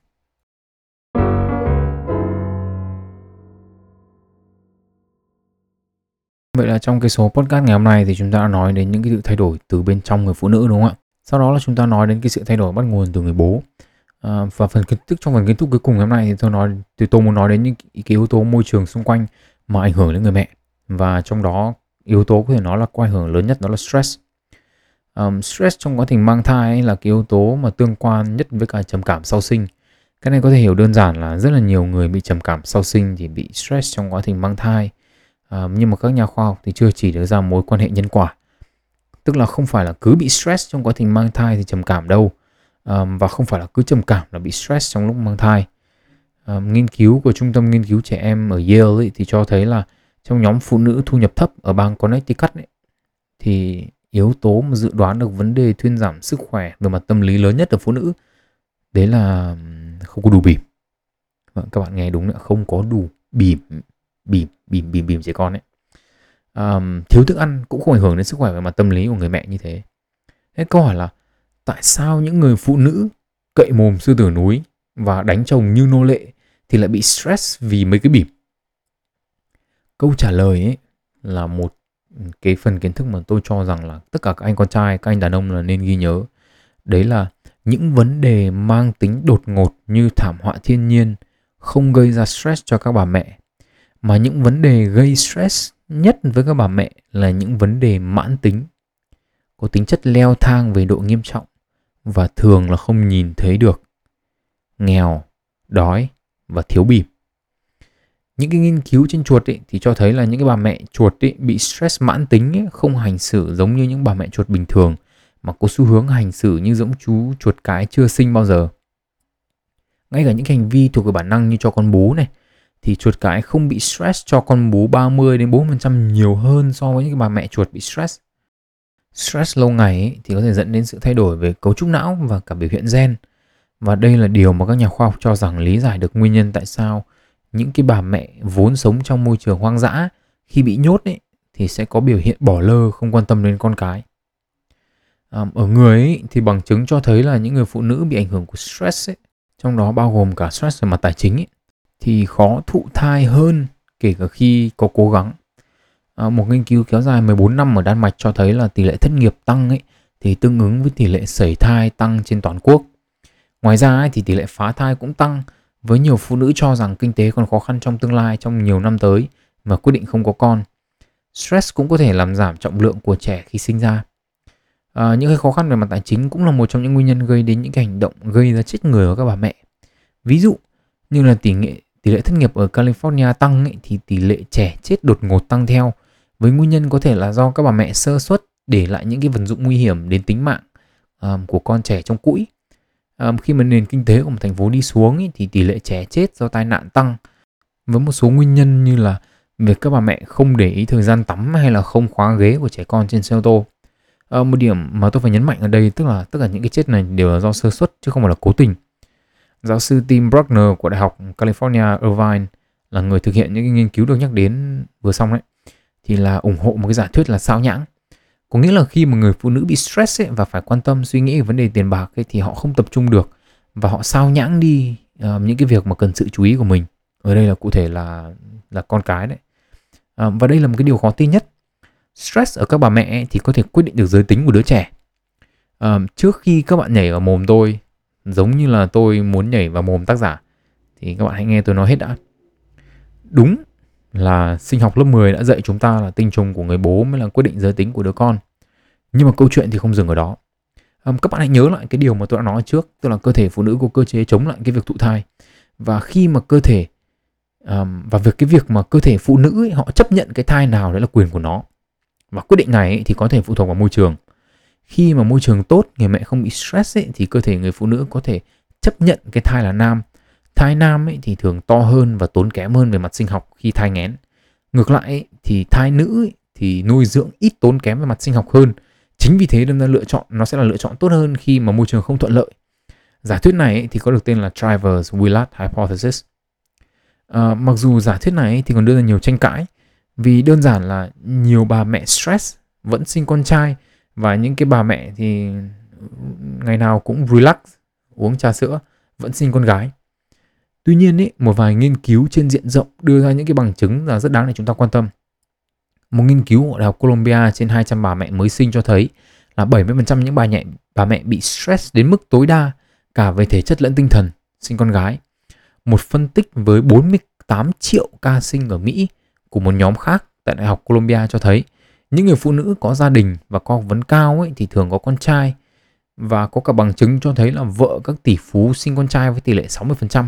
Vậy là trong cái số podcast ngày hôm nay thì chúng ta đã nói đến những cái sự thay đổi từ bên trong người phụ nữ đúng không ạ? Sau đó là chúng ta nói đến cái sự thay đổi bắt nguồn từ người bố. À, và phần kiến thức trong phần kiến thức cuối cùng ngày hôm nay thì tôi nói thì tôi muốn nói đến những cái yếu tố môi trường xung quanh mà ảnh hưởng đến người mẹ và trong đó yếu tố có thể nói là có ảnh hưởng lớn nhất đó là stress. Um, stress trong quá trình mang thai là cái yếu tố mà tương quan nhất với cả trầm cảm sau sinh. Cái này có thể hiểu đơn giản là rất là nhiều người bị trầm cảm sau sinh thì bị stress trong quá trình mang thai um, nhưng mà các nhà khoa học thì chưa chỉ được ra mối quan hệ nhân quả tức là không phải là cứ bị stress trong quá trình mang thai thì trầm cảm đâu um, và không phải là cứ trầm cảm là bị stress trong lúc mang thai um, nghiên cứu của trung tâm nghiên cứu trẻ em ở Yale ấy, thì cho thấy là trong nhóm phụ nữ thu nhập thấp ở bang Connecticut ấy, thì yếu tố mà dự đoán được vấn đề thuyên giảm sức khỏe về mặt tâm lý lớn nhất ở phụ nữ đấy là không có đủ bỉm vâng, các bạn nghe đúng nữa không có đủ bỉm bìm bìm bìm bìm trẻ con ấy. Um, thiếu thức ăn cũng không ảnh hưởng đến sức khỏe về mặt tâm lý của người mẹ như thế. Thế câu hỏi là tại sao những người phụ nữ cậy mồm sư tử núi và đánh chồng như nô lệ thì lại bị stress vì mấy cái bìm? Câu trả lời ấy là một cái phần kiến thức mà tôi cho rằng là tất cả các anh con trai, các anh đàn ông là nên ghi nhớ. Đấy là những vấn đề mang tính đột ngột như thảm họa thiên nhiên, không gây ra stress cho các bà mẹ. Mà những vấn đề gây stress nhất với các bà mẹ là những vấn đề mãn tính. Có tính chất leo thang về độ nghiêm trọng và thường là không nhìn thấy được. Nghèo, đói và thiếu bìm những cái nghiên cứu trên chuột ấy, thì cho thấy là những cái bà mẹ chuột ấy, bị stress mãn tính ấy, không hành xử giống như những bà mẹ chuột bình thường mà có xu hướng hành xử như giống chú chuột cái chưa sinh bao giờ ngay cả những hành vi thuộc về bản năng như cho con bú này thì chuột cái không bị stress cho con bú 30 đến 40% nhiều hơn so với những cái bà mẹ chuột bị stress. Stress lâu ngày ấy, thì có thể dẫn đến sự thay đổi về cấu trúc não và cả biểu hiện gen. Và đây là điều mà các nhà khoa học cho rằng lý giải được nguyên nhân tại sao những cái bà mẹ vốn sống trong môi trường hoang dã khi bị nhốt ấy, thì sẽ có biểu hiện bỏ lơ không quan tâm đến con cái. À, ở người ấy, thì bằng chứng cho thấy là những người phụ nữ bị ảnh hưởng của stress ấy, trong đó bao gồm cả stress về mặt tài chính ấy, thì khó thụ thai hơn kể cả khi có cố gắng. À, một nghiên cứu kéo dài 14 năm ở Đan Mạch cho thấy là tỷ lệ thất nghiệp tăng ấy thì tương ứng với tỷ lệ sẩy thai tăng trên toàn quốc. Ngoài ra ấy, thì tỷ lệ phá thai cũng tăng với nhiều phụ nữ cho rằng kinh tế còn khó khăn trong tương lai trong nhiều năm tới mà quyết định không có con. Stress cũng có thể làm giảm trọng lượng của trẻ khi sinh ra. À, những cái khó khăn về mặt tài chính cũng là một trong những nguyên nhân gây đến những cái hành động gây ra chết người của các bà mẹ. Ví dụ như là tỷ lệ tỷ lệ thất nghiệp ở California tăng ấy, thì tỷ lệ trẻ chết đột ngột tăng theo với nguyên nhân có thể là do các bà mẹ sơ suất để lại những cái vật dụng nguy hiểm đến tính mạng um, của con trẻ trong cũi. Um, khi mà nền kinh tế của một thành phố đi xuống ý, thì tỷ lệ trẻ chết do tai nạn tăng với một số nguyên nhân như là việc các bà mẹ không để ý thời gian tắm hay là không khóa ghế của trẻ con trên xe ô tô. À, một điểm mà tôi phải nhấn mạnh ở đây tức là tất cả những cái chết này đều là do sơ suất chứ không phải là cố tình. Giáo sư Tim Bruckner của Đại học California Irvine là người thực hiện những cái nghiên cứu được nhắc đến vừa xong đấy thì là ủng hộ một cái giả thuyết là sao nhãng. Có nghĩa là khi mà người phụ nữ bị stress ấy, và phải quan tâm suy nghĩ về vấn đề tiền bạc ấy, thì họ không tập trung được và họ sao nhãng đi uh, những cái việc mà cần sự chú ý của mình. Ở đây là cụ thể là là con cái đấy. Uh, và đây là một cái điều khó tin nhất. Stress ở các bà mẹ thì có thể quyết định được giới tính của đứa trẻ. Uh, trước khi các bạn nhảy vào mồm tôi giống như là tôi muốn nhảy vào mồm tác giả thì các bạn hãy nghe tôi nói hết đã. Đúng là sinh học lớp 10 đã dạy chúng ta là tinh trùng của người bố mới là quyết định giới tính của đứa con. Nhưng mà câu chuyện thì không dừng ở đó. Um, các bạn hãy nhớ lại cái điều mà tôi đã nói trước, tức là cơ thể phụ nữ có cơ chế chống lại cái việc thụ thai. Và khi mà cơ thể um, và việc cái việc mà cơ thể phụ nữ ấy, họ chấp nhận cái thai nào đấy là quyền của nó. Và quyết định này ấy, thì có thể phụ thuộc vào môi trường. Khi mà môi trường tốt, người mẹ không bị stress ấy, thì cơ thể người phụ nữ có thể chấp nhận cái thai là nam Thai nam ấy thì thường to hơn và tốn kém hơn về mặt sinh học khi thai nghén. Ngược lại ấy, thì thai nữ ấy, thì nuôi dưỡng ít tốn kém về mặt sinh học hơn. Chính vì thế nên ra lựa chọn nó sẽ là lựa chọn tốt hơn khi mà môi trường không thuận lợi. Giả thuyết này ấy, thì có được tên là Travers-Willard Hypothesis. À, mặc dù giả thuyết này ấy, thì còn đưa ra nhiều tranh cãi vì đơn giản là nhiều bà mẹ stress vẫn sinh con trai và những cái bà mẹ thì ngày nào cũng relax uống trà sữa vẫn sinh con gái Tuy nhiên ý, một vài nghiên cứu trên diện rộng đưa ra những cái bằng chứng là rất đáng để chúng ta quan tâm. Một nghiên cứu của Đại học Columbia trên 200 bà mẹ mới sinh cho thấy là 70% những bà mẹ bà mẹ bị stress đến mức tối đa cả về thể chất lẫn tinh thần sinh con gái. Một phân tích với 48 triệu ca sinh ở Mỹ của một nhóm khác tại Đại học Columbia cho thấy những người phụ nữ có gia đình và có học vấn cao ấy thì thường có con trai và có cả bằng chứng cho thấy là vợ các tỷ phú sinh con trai với tỷ lệ 60%.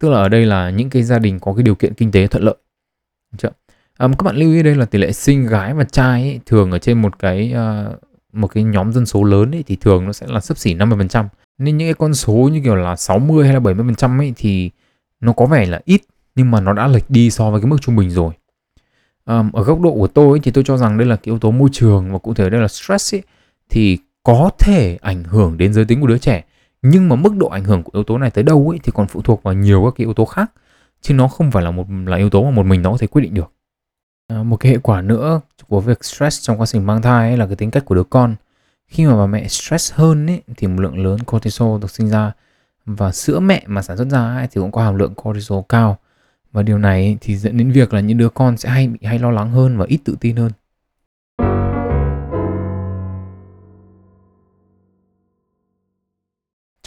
Tức là ở đây là những cái gia đình có cái điều kiện kinh tế thuận lợi. Chưa? À, các bạn lưu ý đây là tỷ lệ sinh gái và trai ấy, thường ở trên một cái uh, một cái nhóm dân số lớn ấy, thì thường nó sẽ là sấp xỉ 50%. Nên những cái con số như kiểu là 60 hay là 70% ấy thì nó có vẻ là ít nhưng mà nó đã lệch đi so với cái mức trung bình rồi. à, ở góc độ của tôi ấy, thì tôi cho rằng đây là cái yếu tố môi trường và cụ thể đây là stress ấy, thì có thể ảnh hưởng đến giới tính của đứa trẻ nhưng mà mức độ ảnh hưởng của yếu tố này tới đâu ấy thì còn phụ thuộc vào nhiều các cái yếu tố khác. Chứ nó không phải là một là yếu tố mà một mình nó có thể quyết định được. À, một cái hệ quả nữa của việc stress trong quá trình mang thai ấy là cái tính cách của đứa con. Khi mà bà mẹ stress hơn ấy, thì một lượng lớn cortisol được sinh ra. Và sữa mẹ mà sản xuất ra ấy, thì cũng có hàm lượng cortisol cao. Và điều này thì dẫn đến việc là những đứa con sẽ hay bị hay lo lắng hơn và ít tự tin hơn.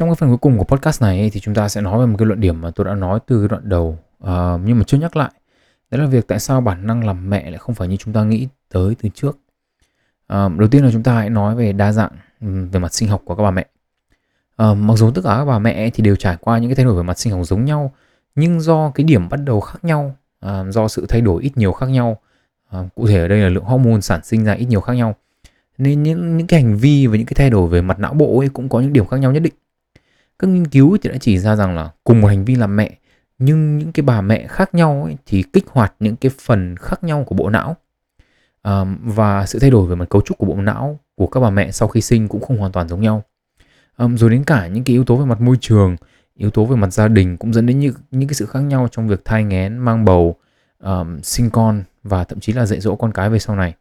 Trong cái phần cuối cùng của podcast này thì chúng ta sẽ nói về một cái luận điểm mà tôi đã nói từ cái đoạn đầu uh, nhưng mà chưa nhắc lại. Đấy là việc tại sao bản năng làm mẹ lại không phải như chúng ta nghĩ tới từ trước. Uh, đầu tiên là chúng ta hãy nói về đa dạng ừ, về mặt sinh học của các bà mẹ. Uh, mặc dù tất cả các bà mẹ thì đều trải qua những cái thay đổi về mặt sinh học giống nhau nhưng do cái điểm bắt đầu khác nhau, uh, do sự thay đổi ít nhiều khác nhau, uh, cụ thể ở đây là lượng hormone sản sinh ra ít nhiều khác nhau nên những những cái hành vi và những cái thay đổi về mặt não bộ ấy cũng có những điểm khác nhau nhất định các nghiên cứu thì đã chỉ ra rằng là cùng một hành vi làm mẹ nhưng những cái bà mẹ khác nhau ấy, thì kích hoạt những cái phần khác nhau của bộ não. À, và sự thay đổi về mặt cấu trúc của bộ não của các bà mẹ sau khi sinh cũng không hoàn toàn giống nhau. À, rồi đến cả những cái yếu tố về mặt môi trường yếu tố về mặt gia đình cũng dẫn đến những những cái sự khác nhau trong việc thai nghén mang bầu um, sinh con và thậm chí là dạy dỗ con cái về sau này.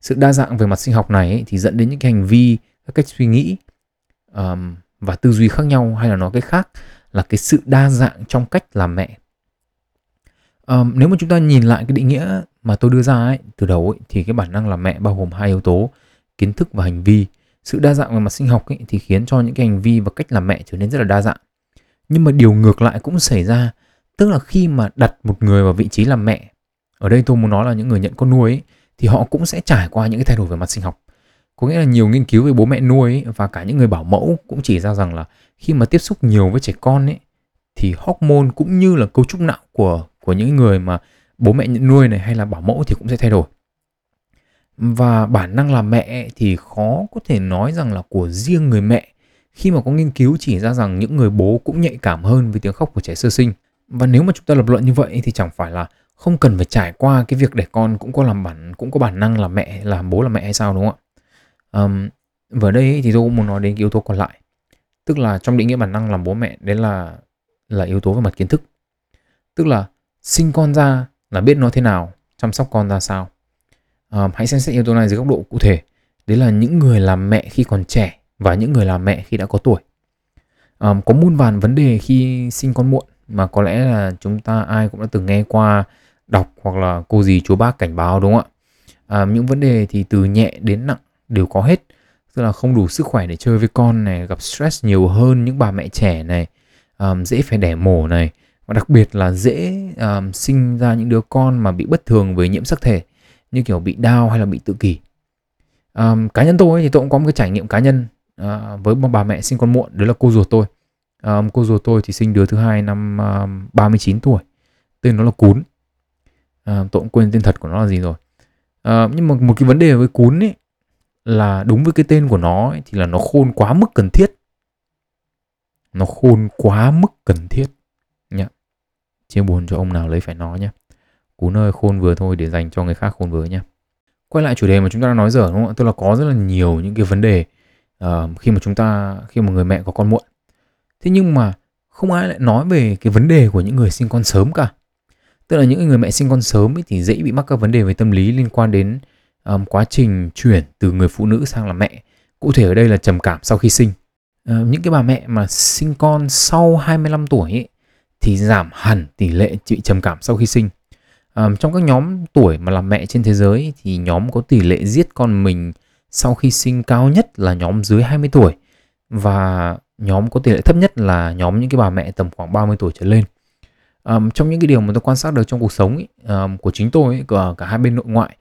Sự đa dạng về mặt sinh học này ấy, thì dẫn đến những cái hành vi các cách suy nghĩ um, và tư duy khác nhau hay là nói cái khác là cái sự đa dạng trong cách làm mẹ. À, nếu mà chúng ta nhìn lại cái định nghĩa mà tôi đưa ra ấy từ đầu ấy, thì cái bản năng làm mẹ bao gồm hai yếu tố kiến thức và hành vi. Sự đa dạng về mặt sinh học ấy, thì khiến cho những cái hành vi và cách làm mẹ trở nên rất là đa dạng. Nhưng mà điều ngược lại cũng xảy ra tức là khi mà đặt một người vào vị trí làm mẹ ở đây tôi muốn nói là những người nhận con nuôi ấy, thì họ cũng sẽ trải qua những cái thay đổi về mặt sinh học có nghĩa là nhiều nghiên cứu về bố mẹ nuôi ấy, và cả những người bảo mẫu cũng chỉ ra rằng là khi mà tiếp xúc nhiều với trẻ con ấy thì hormone cũng như là cấu trúc não của của những người mà bố mẹ nhận nuôi này hay là bảo mẫu thì cũng sẽ thay đổi. Và bản năng làm mẹ thì khó có thể nói rằng là của riêng người mẹ. Khi mà có nghiên cứu chỉ ra rằng những người bố cũng nhạy cảm hơn với tiếng khóc của trẻ sơ sinh. Và nếu mà chúng ta lập luận như vậy thì chẳng phải là không cần phải trải qua cái việc để con cũng có làm bản cũng có bản năng là mẹ làm bố là mẹ hay sao đúng không ạ? Um, và ở đây thì tôi cũng muốn nói đến cái yếu tố còn lại. Tức là trong định nghĩa bản năng làm bố mẹ đấy là là yếu tố về mặt kiến thức. Tức là sinh con ra là biết nó thế nào chăm sóc con ra sao. Um, hãy xem xét yếu tố này dưới góc độ cụ thể. Đấy là những người làm mẹ khi còn trẻ và những người làm mẹ khi đã có tuổi. Um, có muôn vàn vấn đề khi sinh con muộn mà có lẽ là chúng ta ai cũng đã từng nghe qua đọc hoặc là cô gì chú bác cảnh báo đúng không ạ? À, những vấn đề thì từ nhẹ đến nặng đều có hết. Tức là không đủ sức khỏe để chơi với con này gặp stress nhiều hơn những bà mẹ trẻ này um, dễ phải đẻ mổ này. Và đặc biệt là dễ um, sinh ra những đứa con mà bị bất thường với nhiễm sắc thể như kiểu bị đau hay là bị tự kỷ. Um, cá nhân tôi thì tôi cũng có một cái trải nghiệm cá nhân uh, với một bà mẹ sinh con muộn đấy là cô ruột tôi. Um, cô ruột tôi thì sinh đứa thứ hai năm um, 39 tuổi tên nó là cún. Uh, tôi cũng quên tên thật của nó là gì rồi. Uh, nhưng mà một cái vấn đề với cún ấy là đúng với cái tên của nó ấy, thì là nó khôn quá mức cần thiết. Nó khôn quá mức cần thiết. Nhá. Chia buồn cho ông nào lấy phải nó nhé cú nơi khôn vừa thôi để dành cho người khác khôn vừa nhé quay lại chủ đề mà chúng ta đang nói giờ đúng không ạ? Tức là có rất là nhiều những cái vấn đề uh, khi mà chúng ta khi mà người mẹ có con muộn. Thế nhưng mà không ai lại nói về cái vấn đề của những người sinh con sớm cả. Tức là những người mẹ sinh con sớm ấy thì dễ bị mắc các vấn đề về tâm lý liên quan đến um, quá trình chuyển từ người phụ nữ sang là mẹ. Cụ thể ở đây là trầm cảm sau khi sinh. Uh, những cái bà mẹ mà sinh con sau 25 tuổi ấy, thì giảm hẳn tỷ lệ bị trầm cảm sau khi sinh. Um, trong các nhóm tuổi mà làm mẹ trên thế giới thì nhóm có tỷ lệ giết con mình sau khi sinh cao nhất là nhóm dưới 20 tuổi. Và nhóm có tỷ lệ thấp nhất là nhóm những cái bà mẹ tầm khoảng 30 tuổi trở lên. Um, trong những cái điều mà tôi quan sát được trong cuộc sống ấy, um, của chính tôi ấy, cả, cả hai bên nội ngoại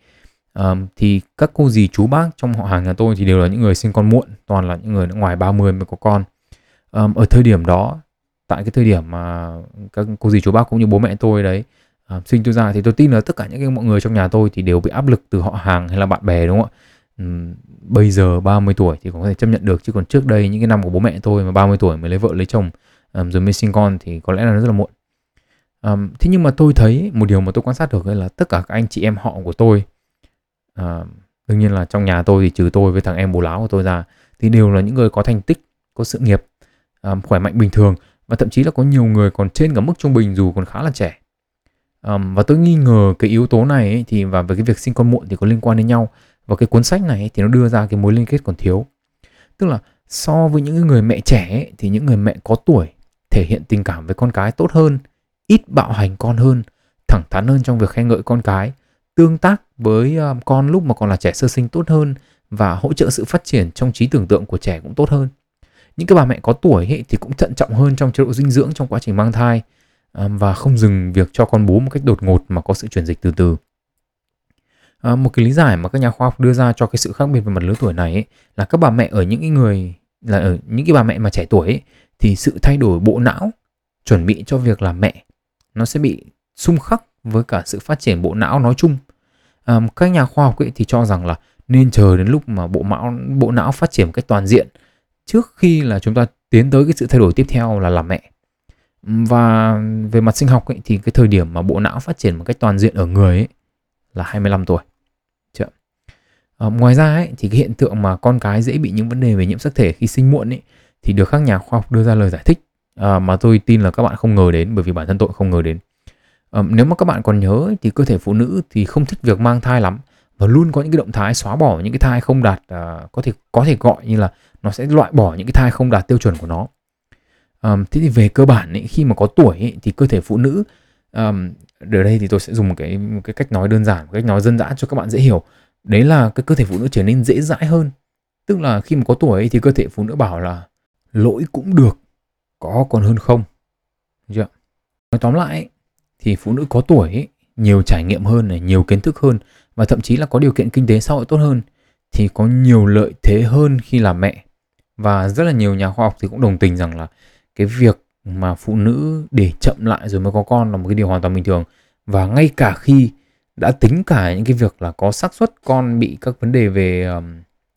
um, thì các cô dì chú bác trong họ hàng nhà tôi thì đều là những người sinh con muộn toàn là những người ngoài 30 mới có con. Um, ở thời điểm đó tại cái thời điểm mà các cô dì chú bác cũng như bố mẹ tôi đấy um, sinh tôi ra thì tôi tin là tất cả những cái mọi người trong nhà tôi thì đều bị áp lực từ họ hàng hay là bạn bè đúng không ạ? Um, bây giờ 30 tuổi thì có thể chấp nhận được chứ còn trước đây những cái năm của bố mẹ tôi mà 30 tuổi mới lấy vợ lấy chồng um, rồi mới sinh con thì có lẽ là nó rất là muộn. Um, thế nhưng mà tôi thấy một điều mà tôi quan sát được là tất cả các anh chị em họ của tôi à, đương nhiên là trong nhà tôi thì trừ tôi với thằng em bố láo của tôi ra thì đều là những người có thành tích có sự nghiệp à, khỏe mạnh bình thường và thậm chí là có nhiều người còn trên cả mức trung bình dù còn khá là trẻ. À, và tôi nghi ngờ cái yếu tố này ấy, thì và về cái việc sinh con muộn thì có liên quan đến nhau và cái cuốn sách này ấy, thì nó đưa ra cái mối liên kết còn thiếu. Tức là so với những người mẹ trẻ ấy, thì những người mẹ có tuổi thể hiện tình cảm với con cái tốt hơn ít bạo hành con hơn, thẳng thắn hơn trong việc khen ngợi con cái, tương tác với ờ, con lúc mà còn là trẻ sơ sinh tốt hơn và hỗ trợ sự phát triển trong trí tưởng tượng của trẻ cũng tốt hơn. Những cái bà mẹ có tuổi ấy, thì cũng thận trọng hơn trong chế độ dinh dưỡng trong quá trình mang thai ờ, và không dừng việc cho con bú một cách đột ngột mà có sự chuyển dịch từ từ. À, một cái lý giải mà các nhà khoa học đưa ra cho cái sự khác biệt về mặt lứa tuổi này ấy, là các bà mẹ ở những cái người là ở những cái bà mẹ mà trẻ tuổi ấy, thì sự thay đổi bộ não chuẩn bị cho việc làm mẹ nó sẽ bị xung khắc với cả sự phát triển bộ não nói chung um, các nhà khoa học ấy thì cho rằng là nên chờ đến lúc mà bộ não bộ não phát triển một cách toàn diện trước khi là chúng ta tiến tới cái sự thay đổi tiếp theo là làm mẹ và về mặt sinh học ấy, thì cái thời điểm mà bộ não phát triển một cách toàn diện ở người ấy là 25 tuổi. Chưa? À, ngoài ra ấy, thì cái hiện tượng mà con cái dễ bị những vấn đề về nhiễm sắc thể khi sinh muộn ấy, thì được các nhà khoa học đưa ra lời giải thích à, mà tôi tin là các bạn không ngờ đến bởi vì bản thân tôi không ngờ đến Ờ, nếu mà các bạn còn nhớ thì cơ thể phụ nữ thì không thích việc mang thai lắm và luôn có những cái động thái xóa bỏ những cái thai không đạt à, có thể có thể gọi như là nó sẽ loại bỏ những cái thai không đạt tiêu chuẩn của nó. Thế thì về cơ bản ấy, khi mà có tuổi ấy, thì cơ thể phụ nữ um, ở đây thì tôi sẽ dùng một cái một cái cách nói đơn giản một cách nói dân dã cho các bạn dễ hiểu. Đấy là cái cơ thể phụ nữ trở nên dễ dãi hơn. Tức là khi mà có tuổi ấy, thì cơ thể phụ nữ bảo là lỗi cũng được có còn hơn không. Chưa? Nói tóm lại thì phụ nữ có tuổi ấy, nhiều trải nghiệm hơn này nhiều kiến thức hơn và thậm chí là có điều kiện kinh tế xã hội tốt hơn thì có nhiều lợi thế hơn khi làm mẹ và rất là nhiều nhà khoa học thì cũng đồng tình rằng là cái việc mà phụ nữ để chậm lại rồi mới có con là một cái điều hoàn toàn bình thường và ngay cả khi đã tính cả những cái việc là có xác suất con bị các vấn đề về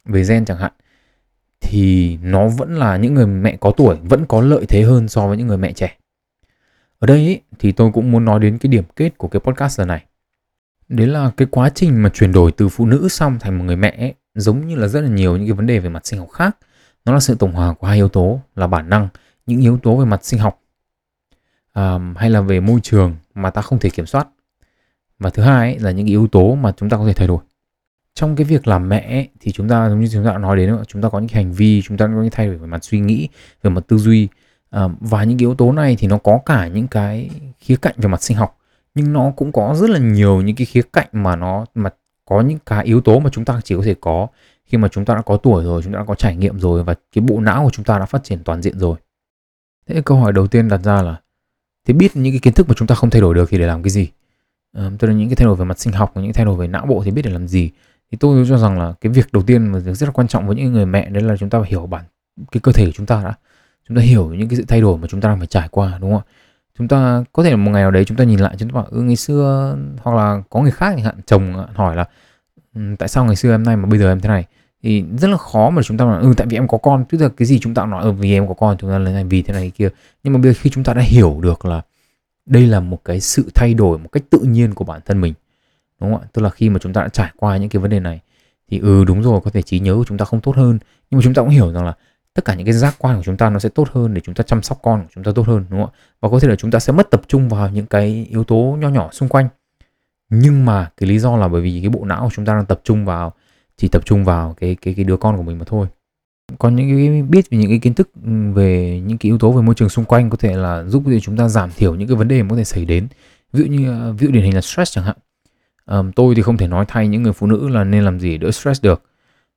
về gen chẳng hạn thì nó vẫn là những người mẹ có tuổi vẫn có lợi thế hơn so với những người mẹ trẻ. Ở đây thì tôi cũng muốn nói đến cái điểm kết của cái podcast lần này. Đấy là cái quá trình mà chuyển đổi từ phụ nữ xong thành một người mẹ ấy, giống như là rất là nhiều những cái vấn đề về mặt sinh học khác. Nó là sự tổng hòa của hai yếu tố là bản năng, những yếu tố về mặt sinh học à, hay là về môi trường mà ta không thể kiểm soát. Và thứ hai ấy, là những yếu tố mà chúng ta có thể thay đổi trong cái việc làm mẹ ấy, thì chúng ta giống như chúng ta đã nói đến chúng ta có những cái hành vi chúng ta có những thay đổi về mặt suy nghĩ về mặt tư duy à, và những cái yếu tố này thì nó có cả những cái khía cạnh về mặt sinh học nhưng nó cũng có rất là nhiều những cái khía cạnh mà nó mà có những cái yếu tố mà chúng ta chỉ có thể có khi mà chúng ta đã có tuổi rồi chúng ta đã có trải nghiệm rồi và cái bộ não của chúng ta đã phát triển toàn diện rồi. Thế câu hỏi đầu tiên đặt ra là thế biết những cái kiến thức mà chúng ta không thay đổi được thì để làm cái gì? À, tức là những cái thay đổi về mặt sinh học và những thay đổi về não bộ thì biết để làm gì? Thì tôi cho rằng là cái việc đầu tiên mà rất là quan trọng với những người mẹ đấy là chúng ta phải hiểu bản cái cơ thể của chúng ta đã chúng ta hiểu những cái sự thay đổi mà chúng ta đang phải trải qua đúng không ạ chúng ta có thể là một ngày nào đấy chúng ta nhìn lại chúng ta bảo ừ ngày xưa hoặc là có người khác chẳng hạn chồng hỏi là tại sao ngày xưa em này mà bây giờ em thế này thì rất là khó mà chúng ta nói ừ tại vì em có con tức là cái gì chúng ta nói ừ vì em có con chúng ta lấy này vì thế này kia nhưng mà bây giờ khi chúng ta đã hiểu được là đây là một cái sự thay đổi một cách tự nhiên của bản thân mình đúng không ạ tức là khi mà chúng ta đã trải qua những cái vấn đề này thì ừ đúng rồi có thể trí nhớ của chúng ta không tốt hơn nhưng mà chúng ta cũng hiểu rằng là tất cả những cái giác quan của chúng ta nó sẽ tốt hơn để chúng ta chăm sóc con của chúng ta tốt hơn đúng không ạ? Và có thể là chúng ta sẽ mất tập trung vào những cái yếu tố nho nhỏ xung quanh. Nhưng mà cái lý do là bởi vì cái bộ não của chúng ta đang tập trung vào chỉ tập trung vào cái cái cái đứa con của mình mà thôi. Còn những cái biết về những cái kiến thức ừ, về những cái yếu tố về môi trường xung quanh có thể là giúp cho chúng ta giảm thiểu những cái vấn đề có thể xảy đến. Ví dụ như ờ, ví dụ điển hình là stress chẳng hạn. Um, tôi thì không thể nói thay những người phụ nữ là nên làm gì đỡ stress được.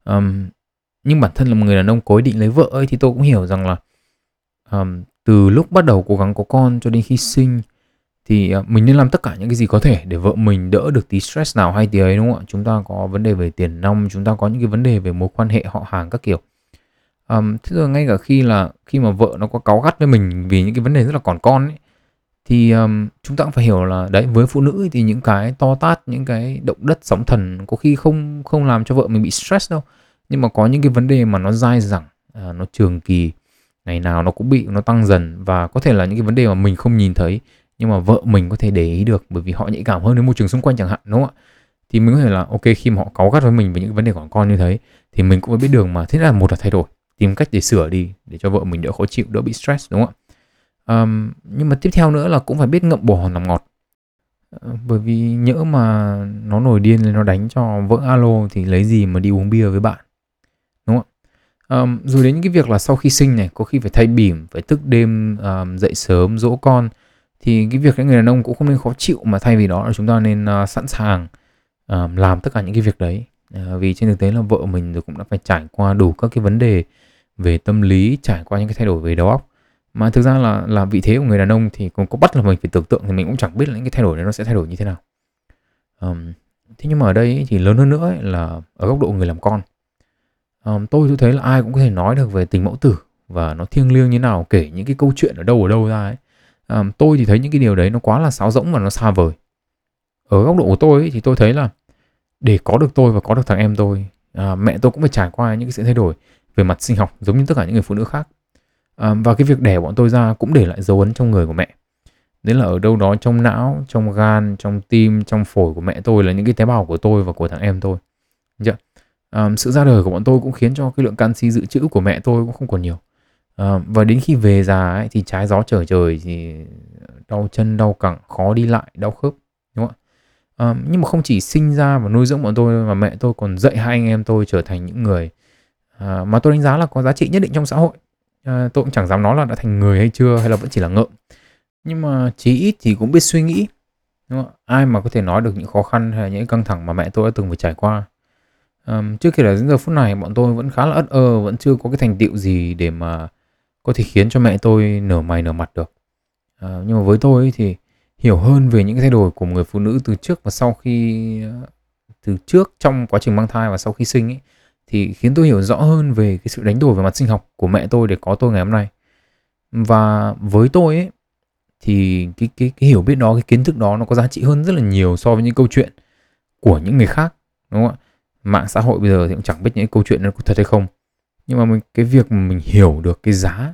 Um, nhưng bản thân là một người đàn ông có ý định lấy vợ ấy thì tôi cũng hiểu rằng là um, từ lúc bắt đầu cố gắng có con cho đến khi sinh thì uh, mình nên làm tất cả những cái gì có thể để vợ mình đỡ được tí stress nào hay tí ấy đúng không ạ? Chúng ta có vấn đề về tiền nong chúng ta có những cái vấn đề về mối quan hệ họ hàng các kiểu. Um, thế rồi ngay cả khi là khi mà vợ nó có cáu gắt với mình vì những cái vấn đề rất là còn con ấy thì um, chúng ta cũng phải hiểu là đấy với phụ nữ thì những cái to tát những cái động đất sóng thần có khi không không làm cho vợ mình bị stress đâu nhưng mà có những cái vấn đề mà nó dai dẳng à, nó trường kỳ ngày nào nó cũng bị nó tăng dần. Và có thể là những cái vấn đề mà mình không nhìn thấy nhưng mà vợ mình có thể để ý được bởi vì họ nhạy cảm hơn đến môi trường xung quanh chẳng hạn đúng không ạ? Thì mình có thể là ok khi mà họ cáu gắt với mình về những vấn đề của con như thế thì mình cũng phải biết đường mà. Thế là một là thay đổi tìm cách để sửa đi để cho vợ mình đỡ khó chịu đỡ bị stress đúng không ạ? Um, nhưng mà tiếp theo nữa là cũng phải biết ngậm bồ hòn làm ngọt. Uh, bởi vì nhỡ mà nó nổi điên lên nó đánh cho vỡ alo thì lấy gì mà đi uống bia với bạn? Đúng không um, rồi đến những cái việc là sau khi sinh này có khi phải thay bỉm phải thức đêm um, dậy sớm dỗ con thì cái việc cái người đàn ông cũng không nên khó chịu mà thay vì đó là chúng ta nên uh, sẵn sàng uh, làm tất cả những cái việc đấy. Uh, vì trên thực tế là vợ mình rồi cũng đã phải trải qua đủ các cái vấn đề về tâm lý trải qua những cái thay đổi về đầu óc. Mà thực ra là là vị thế của người đàn ông thì cũng có bắt là mình phải tưởng tượng thì mình cũng chẳng biết là những cái thay đổi đấy nó sẽ thay đổi như thế nào. Um, thế nhưng mà ở đây thì lớn hơn nữa ấy, là ở góc độ người làm con um, tôi tôi thấy là ai cũng có thể nói được về tình mẫu tử và nó thiêng liêng như nào kể những cái câu chuyện ở đâu ở đâu ra ấy. Um, tôi thì thấy những cái điều đấy nó quá là sáo rỗng và nó xa vời. Ở góc độ của tôi ấy, thì tôi thấy là để có được tôi và có được thằng em tôi à, mẹ tôi cũng phải trải qua những cái sự thay đổi về mặt sinh học giống như tất cả những người phụ nữ khác. À, và cái việc đẻ bọn tôi ra cũng để lại dấu ấn trong người của mẹ. Đấy là ở đâu đó trong não trong gan trong tim trong phổi của mẹ tôi là những cái tế bào của tôi và của thằng em tôi. Chưa? Um, sự ra đời của bọn tôi cũng khiến cho cái lượng canxi dự trữ của mẹ tôi cũng không còn nhiều. Um, và đến khi về già ấy, thì trái gió trở trời thì đau chân đau cẳng khó đi lại đau khớp đúng không ạ? Nhưng mà không chỉ sinh ra và nuôi dưỡng bọn tôi mà mẹ tôi còn dạy hai anh em tôi trở thành những người uh, mà tôi đánh giá là có giá trị nhất định trong xã hội. Uh, tôi cũng chẳng dám nói là đã thành người hay chưa hay là vẫn chỉ là ngợm. Nhưng mà chí ít thì cũng biết suy nghĩ đúng không? ai mà có thể nói được những khó khăn hay những căng thẳng mà mẹ tôi đã từng phải trải qua? Um, trước khi là đến giờ phút này bọn tôi vẫn khá là ất ơ vẫn chưa có cái thành tựu gì để mà có thể khiến cho mẹ tôi nở mày nở mặt được. Uh, nhưng mà với tôi ấy thì hiểu hơn về những cái thay đổi của một người phụ nữ từ trước và sau khi ờ, từ trước trong quá trình mang thai và sau khi sinh ấy thì khiến tôi hiểu rõ hơn về cái sự đánh đổi về mặt sinh học của mẹ tôi để có tôi ngày hôm nay. Và với tôi ấy thì cái cái cái hiểu biết đó cái kiến thức đó nó có giá trị hơn rất là nhiều so với những câu chuyện của những người khác đúng không ạ? Mạng xã hội bây giờ thì cũng chẳng biết những câu chuyện nó có thật hay không. Nhưng mà mình, cái việc mà mình hiểu được cái giá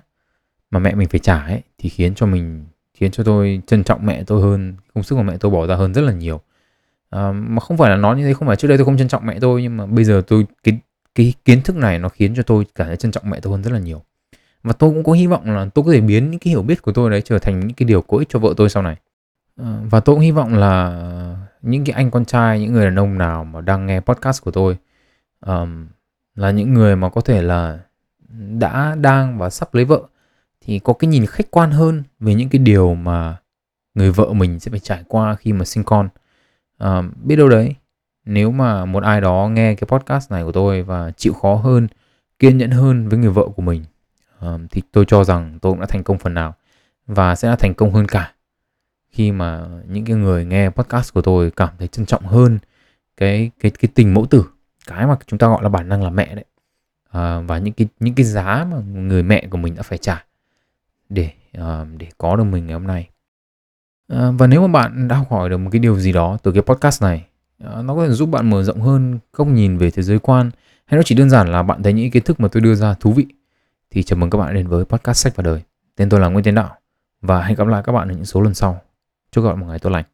mà mẹ mình phải trả ấy thì khiến cho mình khiến cho tôi trân trọng mẹ tôi hơn công sức của mẹ tôi bỏ ra hơn rất là nhiều. À, mà không phải là nói như thế không phải trước đây tôi không trân trọng mẹ tôi nhưng mà bây giờ tôi cái cái kiến thức này nó khiến cho tôi cảm thấy trân trọng mẹ tôi hơn rất là nhiều. Và tôi cũng có hy vọng là tôi có thể biến những cái hiểu biết của tôi đấy trở thành những cái điều có ích cho vợ tôi sau này. À, và tôi cũng hy vọng là những cái anh con trai những người đàn ông nào mà đang nghe podcast của tôi um, là những người mà có thể là đã đang và sắp lấy vợ thì có cái nhìn khách quan hơn về những cái điều mà người vợ mình sẽ phải trải qua khi mà sinh con. À, biết đâu đấy nếu mà một ai đó nghe cái podcast này của tôi và chịu khó hơn kiên nhẫn hơn với người vợ của mình à, thì tôi cho rằng tôi cũng đã thành công phần nào và sẽ là thành công hơn cả khi mà những cái người nghe podcast của tôi cảm thấy trân trọng hơn cái cái cái tình mẫu tử cái mà chúng ta gọi là bản năng là mẹ đấy. À, và những cái những cái giá mà người mẹ của mình đã phải trả để à, để có được mình ngày hôm nay. À, và nếu mà bạn đã học hỏi được một cái điều gì đó từ cái podcast này à, nó có thể giúp bạn mở rộng hơn góc nhìn về thế giới quan hay nó chỉ đơn giản là bạn thấy những kiến thức mà tôi đưa ra thú vị thì chào mừng các bạn đến với podcast sách và đời. Tên tôi là Nguyễn Tiến Đạo và hẹn gặp lại các bạn ở những số lần sau chúc các bạn một ngày tốt lành.